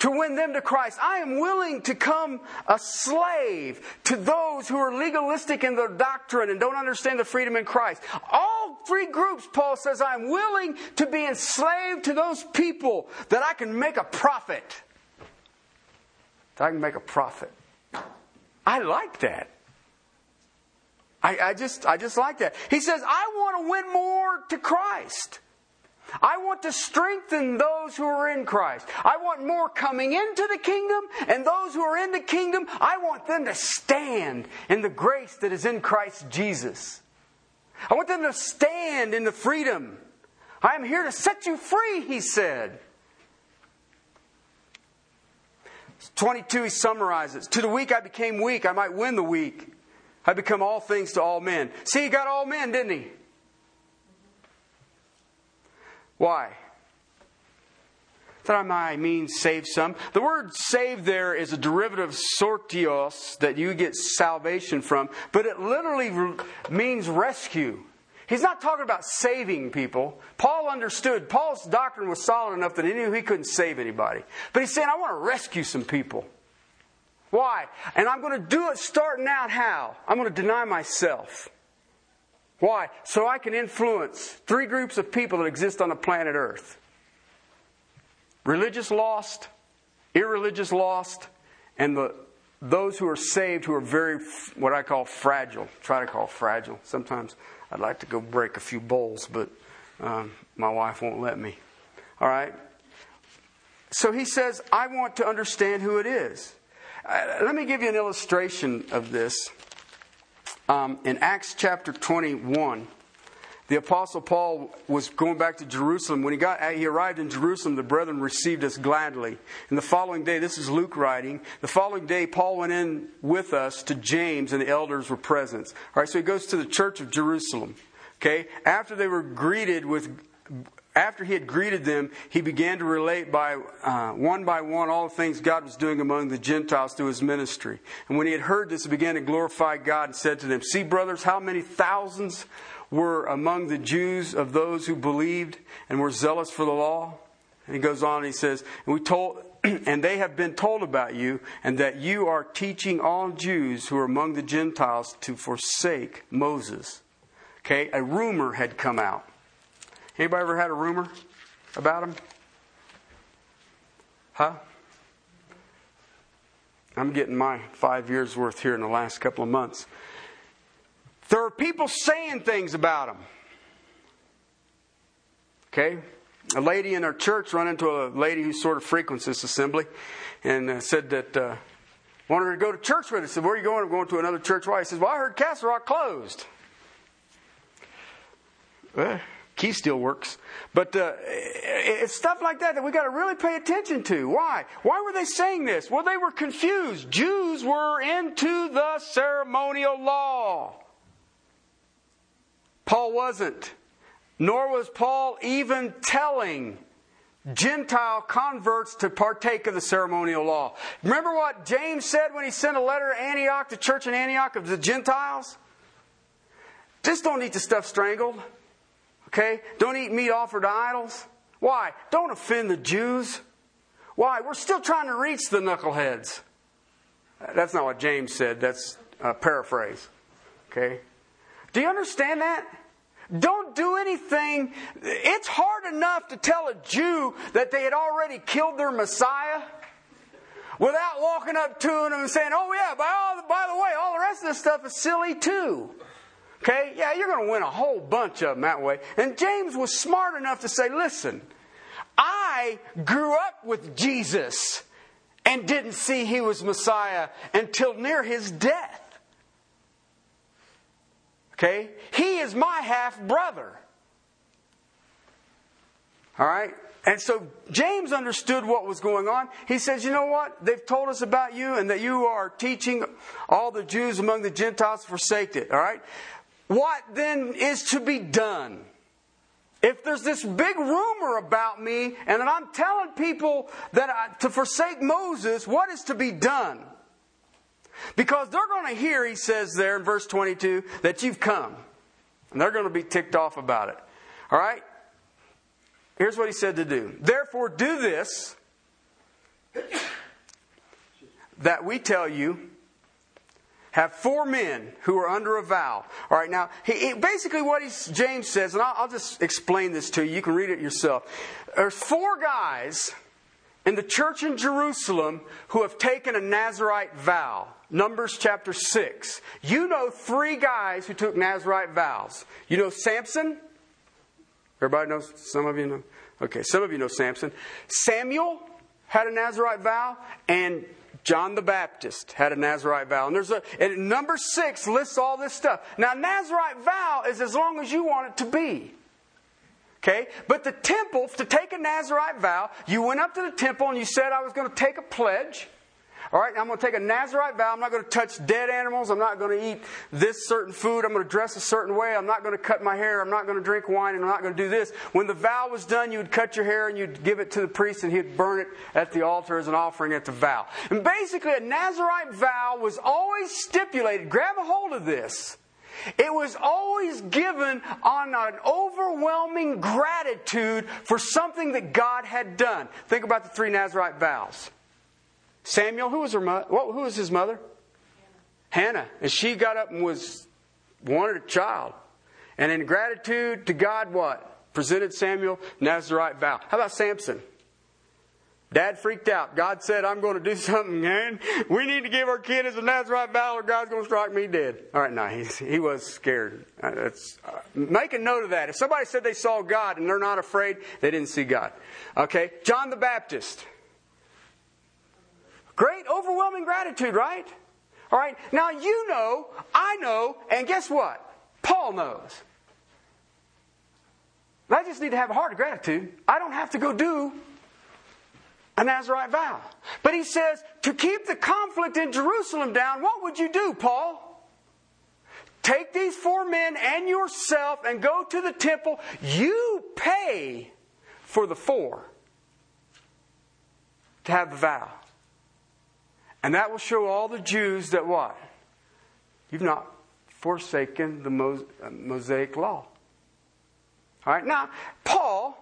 to win them to Christ. I am willing to come a slave to those who are legalistic in their doctrine and don't understand the freedom in Christ. All three groups, Paul says, I'm willing to be enslaved to those people that I can make a profit. That I can make a profit. I like that. I, I just I just like that. He says, I want to win more to Christ. I want to strengthen those who are in Christ. I want more coming into the kingdom, and those who are in the kingdom, I want them to stand in the grace that is in Christ Jesus. I want them to stand in the freedom. I am here to set you free, he said. 22, he summarizes To the weak I became weak, I might win the weak. I become all things to all men. See, he got all men, didn't he? Why? That I might mean save some. The word save there is a derivative sortios that you get salvation from, but it literally means rescue. He's not talking about saving people. Paul understood. Paul's doctrine was solid enough that he knew he couldn't save anybody. But he's saying, I want to rescue some people. Why? And I'm going to do it starting out how? I'm going to deny myself. Why? So I can influence three groups of people that exist on the planet Earth religious lost, irreligious lost, and the, those who are saved who are very, what I call fragile. Try to call fragile. Sometimes I'd like to go break a few bowls, but um, my wife won't let me. All right? So he says, I want to understand who it is. Uh, let me give you an illustration of this. Um, in Acts chapter 21, the apostle Paul was going back to Jerusalem. When he got he arrived in Jerusalem, the brethren received us gladly. And the following day, this is Luke writing. The following day, Paul went in with us to James, and the elders were present. All right, so he goes to the church of Jerusalem. Okay, after they were greeted with after he had greeted them, he began to relate by uh, one by one all the things God was doing among the Gentiles through his ministry. And when he had heard this, he began to glorify God and said to them, See, brothers, how many thousands were among the Jews of those who believed and were zealous for the law? And he goes on and he says, And we told [clears throat] and they have been told about you, and that you are teaching all Jews who are among the Gentiles to forsake Moses. Okay, a rumor had come out Anybody ever had a rumor about him? Huh? I'm getting my five years worth here in the last couple of months. There are people saying things about him. Okay? A lady in our church run into a lady who sort of frequents this assembly and uh, said that uh, wanted her to go to church with us. I said, Where are you going? I'm going to another church. Why? He says, Well, I heard Castle Rock closed. Well, key still works. But uh, it's stuff like that that we got to really pay attention to. Why? Why were they saying this? Well, they were confused. Jews were into the ceremonial law. Paul wasn't. nor was Paul even telling Gentile converts to partake of the ceremonial law. Remember what James said when he sent a letter to Antioch, the church in Antioch of the Gentiles? Just don't eat the stuff strangled. Okay? Don't eat meat offered to idols. Why? Don't offend the Jews. Why? We're still trying to reach the knuckleheads. That's not what James said. That's a paraphrase. Okay? Do you understand that? Don't do anything. It's hard enough to tell a Jew that they had already killed their Messiah without walking up to them and saying, oh, yeah, by, all, by the way, all the rest of this stuff is silly too. Okay? Yeah, you're going to win a whole bunch of them that way. And James was smart enough to say, listen, I grew up with Jesus and didn't see he was Messiah until near his death. Okay? He is my half brother. All right? And so James understood what was going on. He says, You know what? They've told us about you and that you are teaching all the Jews among the Gentiles forsake it. All right? What then is to be done? If there's this big rumor about me and that I'm telling people that I, to forsake Moses, what is to be done? Because they're going to hear, he says there in verse 22, that you've come. And they're going to be ticked off about it. All right? Here's what he said to do. Therefore, do this that we tell you have four men who are under a vow. All right, now, he, he, basically what James says, and I'll, I'll just explain this to you. You can read it yourself. There's four guys in the church in Jerusalem who have taken a Nazarite vow. Numbers chapter 6. You know three guys who took Nazarite vows. You know Samson? Everybody knows? Some of you know? Okay, some of you know Samson. Samuel had a Nazarite vow, and John the Baptist had a Nazarite vow. And there's a, and number six lists all this stuff. Now, Nazarite vow is as long as you want it to be. Okay? But the temple, to take a Nazarite vow, you went up to the temple and you said, I was going to take a pledge. All right, I'm going to take a Nazarite vow. I'm not going to touch dead animals. I'm not going to eat this certain food. I'm going to dress a certain way. I'm not going to cut my hair. I'm not going to drink wine. And I'm not going to do this. When the vow was done, you would cut your hair and you'd give it to the priest and he'd burn it at the altar as an offering at the vow. And basically, a Nazarite vow was always stipulated. Grab a hold of this. It was always given on an overwhelming gratitude for something that God had done. Think about the three Nazarite vows. Samuel, who was her mother? Who was his mother? Hannah. Hannah. And she got up and was wanted a child. And in gratitude to God, what? Presented Samuel Nazarite vow. How about Samson? Dad freaked out. God said, I'm going to do [laughs] something, man. We need to give our kid as a Nazarite vow or God's going to strike me dead. All right, no, he, he was scared. Uh, that's, uh, make a note of that. If somebody said they saw God and they're not afraid, they didn't see God. Okay? John the Baptist. Overwhelming gratitude, right? All right, now you know, I know, and guess what? Paul knows. I just need to have a heart of gratitude. I don't have to go do a Nazarite vow. But he says, to keep the conflict in Jerusalem down, what would you do, Paul? Take these four men and yourself and go to the temple. You pay for the four to have the vow. And that will show all the Jews that what? You've not forsaken the uh, Mosaic law. All right, now, Paul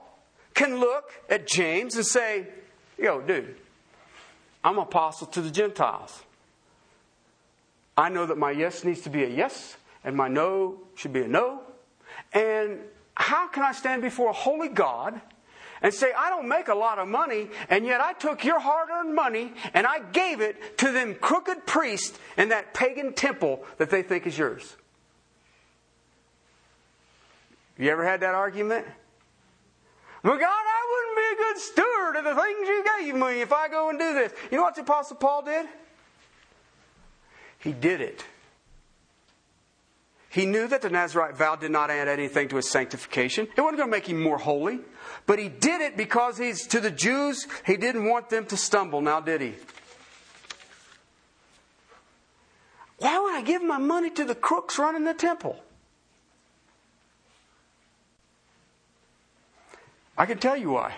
can look at James and say, Yo, dude, I'm apostle to the Gentiles. I know that my yes needs to be a yes, and my no should be a no. And how can I stand before a holy God and say, I don't make a lot of money, and yet I took your hard earned money and I gave it to them crooked priests in that pagan temple that they think is yours. You ever had that argument? Well, God, I wouldn't be a good steward of the things you gave me if I go and do this. You know what the Apostle Paul did? He did it. He knew that the Nazarite vow did not add anything to his sanctification. It wasn't going to make him more holy. But he did it because he's to the Jews, he didn't want them to stumble. Now, did he? Why would I give my money to the crooks running the temple? I can tell you why.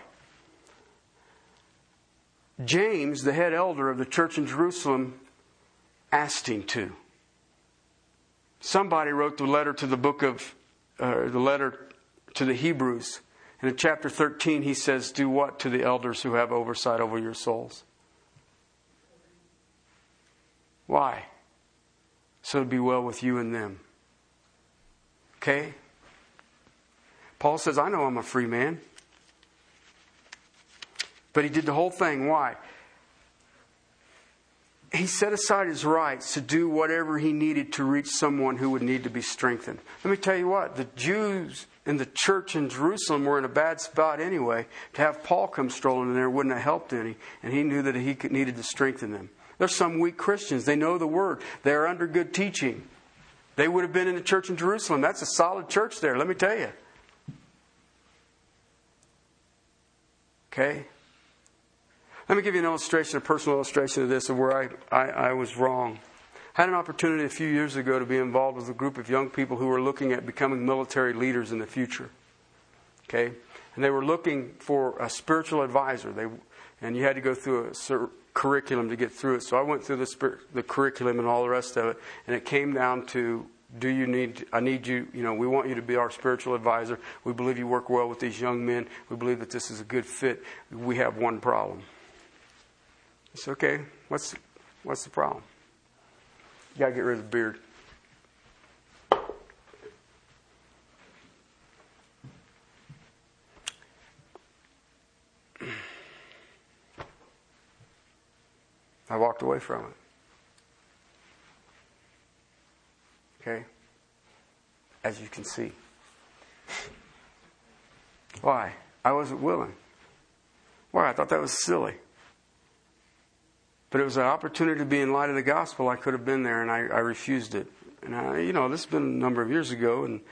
James, the head elder of the church in Jerusalem, asked him to. Somebody wrote the letter to the book of, uh, the letter to the Hebrews. And in chapter 13, he says, Do what to the elders who have oversight over your souls? Why? So it'd be well with you and them. Okay? Paul says, I know I'm a free man. But he did the whole thing. Why? He set aside his rights to do whatever he needed to reach someone who would need to be strengthened. Let me tell you what, the Jews in the church in Jerusalem were in a bad spot anyway. To have Paul come strolling in there wouldn't have helped any, and he knew that he needed to strengthen them. There's some weak Christians. They know the word, they're under good teaching. They would have been in the church in Jerusalem. That's a solid church there, let me tell you. Okay? Let me give you an illustration, a personal illustration of this, of where I, I, I was wrong. Had an opportunity a few years ago to be involved with a group of young people who were looking at becoming military leaders in the future. Okay? And they were looking for a spiritual advisor. They, and you had to go through a curriculum to get through it. So I went through the, the curriculum and all the rest of it. And it came down to do you need i need you you know we want you to be our spiritual advisor we believe you work well with these young men we believe that this is a good fit we have one problem it's okay. What's what's the problem? You gotta get rid of the beard. I walked away from it. Okay? As you can see. Why? I wasn't willing. Why? I thought that was silly. But it was an opportunity to be in light of the gospel. I could have been there, and I, I refused it. And I, you know, this has been a number of years ago, and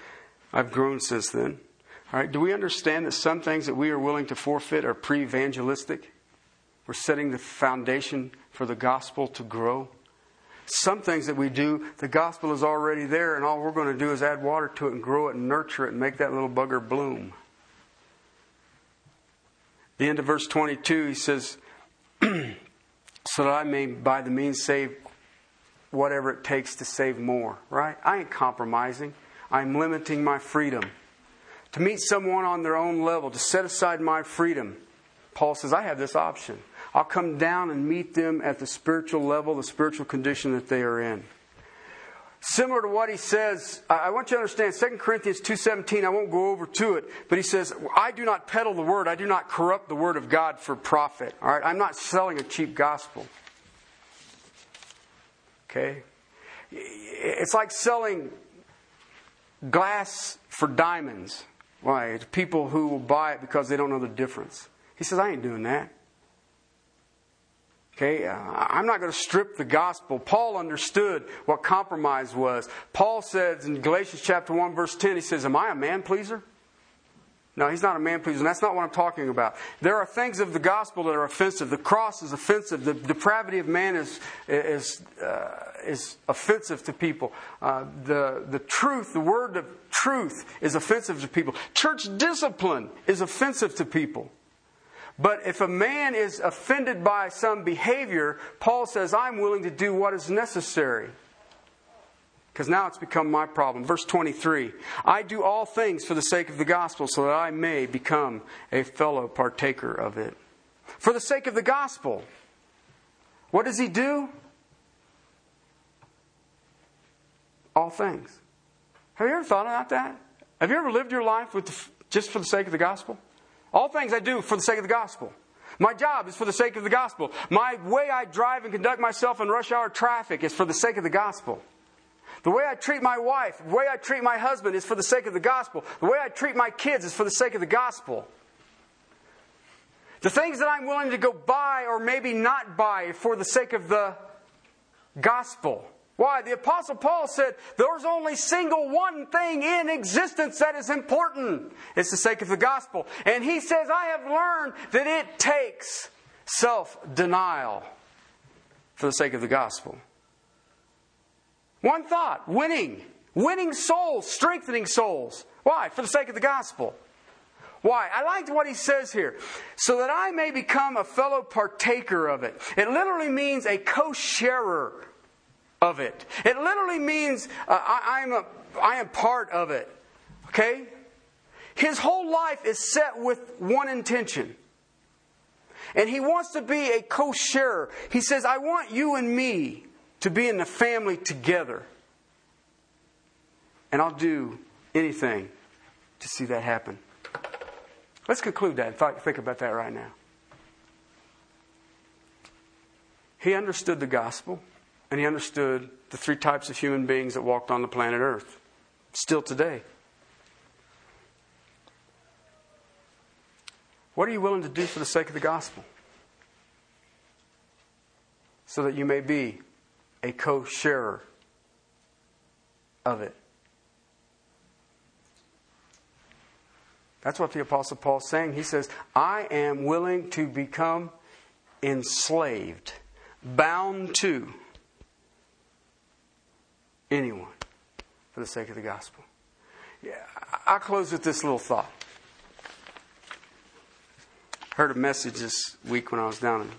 I've grown since then. All right, do we understand that some things that we are willing to forfeit are pre evangelistic? We're setting the foundation for the gospel to grow. Some things that we do, the gospel is already there, and all we're going to do is add water to it and grow it and nurture it and make that little bugger bloom. The end of verse 22, he says, [clears throat] so that I may, by the means, save whatever it takes to save more, right? I ain't compromising. I'm limiting my freedom. To meet someone on their own level, to set aside my freedom, Paul says, I have this option. I'll come down and meet them at the spiritual level, the spiritual condition that they are in. Similar to what he says, I want you to understand 2 Corinthians 2.17, I won't go over to it, but he says, I do not peddle the word, I do not corrupt the word of God for profit. All right, I'm not selling a cheap gospel. Okay? It's like selling glass for diamonds. Why? People who will buy it because they don't know the difference. He says, I ain't doing that. Okay, uh, I'm not going to strip the gospel. Paul understood what compromise was. Paul says in Galatians chapter 1 verse 10, he says, "Am I a man pleaser?" No, he's not a man pleaser, and that's not what I'm talking about. There are things of the gospel that are offensive. The cross is offensive. The depravity of man is is uh, is offensive to people. Uh, the the truth, the word of truth, is offensive to people. Church discipline is offensive to people. But if a man is offended by some behavior, Paul says, I'm willing to do what is necessary. Because now it's become my problem. Verse 23 I do all things for the sake of the gospel, so that I may become a fellow partaker of it. For the sake of the gospel. What does he do? All things. Have you ever thought about that? Have you ever lived your life with the, just for the sake of the gospel? All things I do for the sake of the gospel. My job is for the sake of the gospel. My way I drive and conduct myself in rush hour traffic is for the sake of the gospel. The way I treat my wife, the way I treat my husband is for the sake of the gospel. The way I treat my kids is for the sake of the gospel. The things that I'm willing to go buy or maybe not buy for the sake of the gospel. Why? The Apostle Paul said there's only single one thing in existence that is important. It's the sake of the gospel. And he says, I have learned that it takes self denial for the sake of the gospel. One thought winning. Winning souls, strengthening souls. Why? For the sake of the gospel. Why? I liked what he says here. So that I may become a fellow partaker of it. It literally means a co sharer of it. It literally means uh, I, I'm a, I am part of it. Okay? His whole life is set with one intention. And he wants to be a co sharer. He says, I want you and me to be in the family together. And I'll do anything to see that happen. Let's conclude that and think about that right now. He understood the gospel, and he understood the three types of human beings that walked on the planet Earth, still today. What are you willing to do for the sake of the gospel? So that you may be a co sharer of it. That's what the Apostle Paul's saying. He says, I am willing to become enslaved, bound to anyone for the sake of the gospel. Yeah, I'll close with this little thought. Heard a message this week when I was down in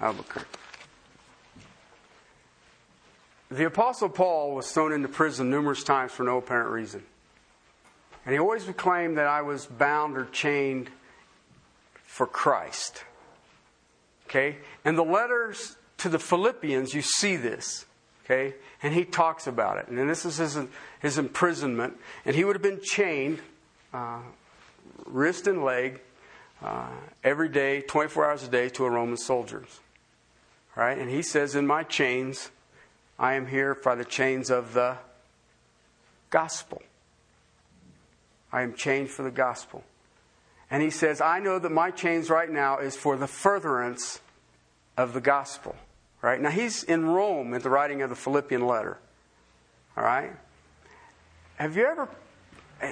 Albuquerque. The Apostle Paul was thrown into prison numerous times for no apparent reason. And he always would claim that I was bound or chained for Christ. Okay? And the letters to the Philippians, you see this. Okay? And he talks about it. And this is his, his imprisonment. And he would have been chained, uh, wrist and leg, uh, every day, 24 hours a day, to a Roman soldier. Right? And he says, In my chains, I am here by the chains of the gospel. I am chained for the gospel. And he says, I know that my chains right now is for the furtherance of the gospel. Right? Now he's in Rome at the writing of the Philippian letter. All right? Have you ever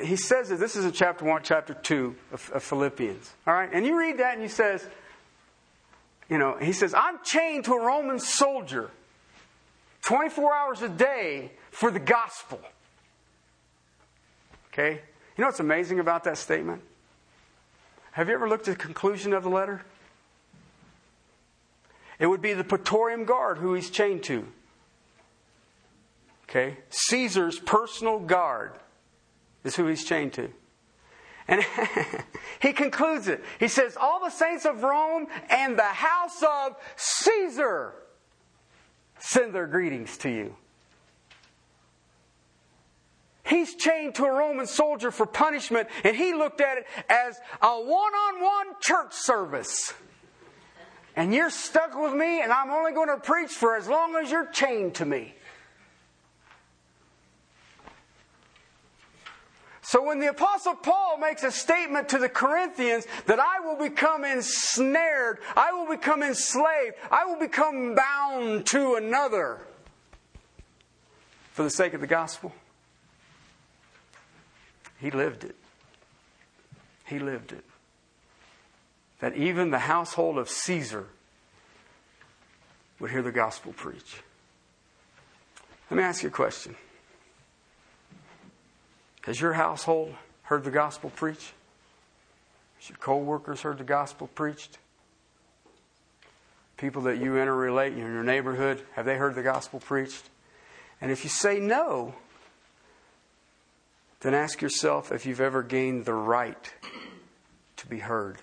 he says that this is in chapter 1, chapter 2 of, of Philippians. All right? And you read that and he says, you know, he says, I'm chained to a Roman soldier 24 hours a day for the gospel. Okay? You know what's amazing about that statement? Have you ever looked at the conclusion of the letter? It would be the Praetorian Guard who he's chained to. Okay? Caesar's personal guard is who he's chained to. And [laughs] he concludes it. He says, All the saints of Rome and the house of Caesar send their greetings to you. He's chained to a Roman soldier for punishment, and he looked at it as a one on one church service. And you're stuck with me, and I'm only going to preach for as long as you're chained to me. So when the Apostle Paul makes a statement to the Corinthians that I will become ensnared, I will become enslaved, I will become bound to another for the sake of the gospel. He lived it. He lived it. That even the household of Caesar would hear the gospel preach. Let me ask you a question. Has your household heard the gospel preached? Has your co workers heard the gospel preached? People that you interrelate in your neighborhood, have they heard the gospel preached? And if you say no, then ask yourself if you've ever gained the right to be heard.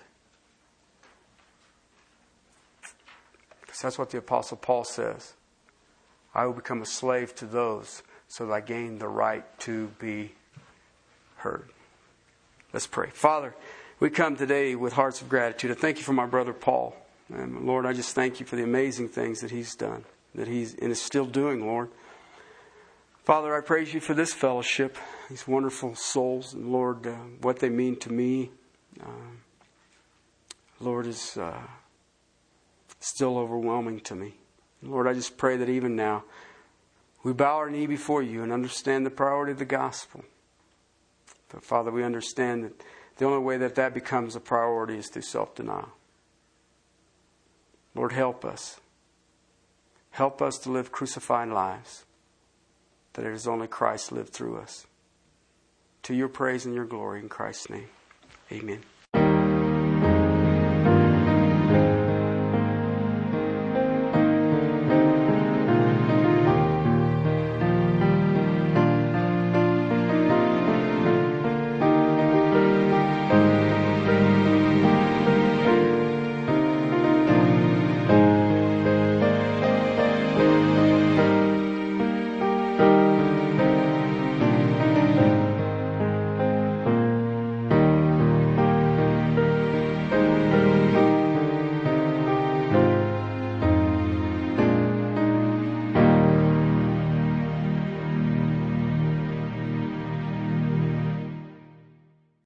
Because that's what the Apostle Paul says. I will become a slave to those so that I gain the right to be heard. Let's pray. Father, we come today with hearts of gratitude. I thank you for my brother Paul. And Lord, I just thank you for the amazing things that he's done, that he's and is still doing, Lord. Father, I praise you for this fellowship, these wonderful souls, and Lord, uh, what they mean to me, uh, Lord, is uh, still overwhelming to me. Lord, I just pray that even now we bow our knee before you and understand the priority of the gospel. But Father, we understand that the only way that that becomes a priority is through self denial. Lord, help us. Help us to live crucified lives that it is only Christ lived through us. To your praise and your glory in Christ's name. Amen.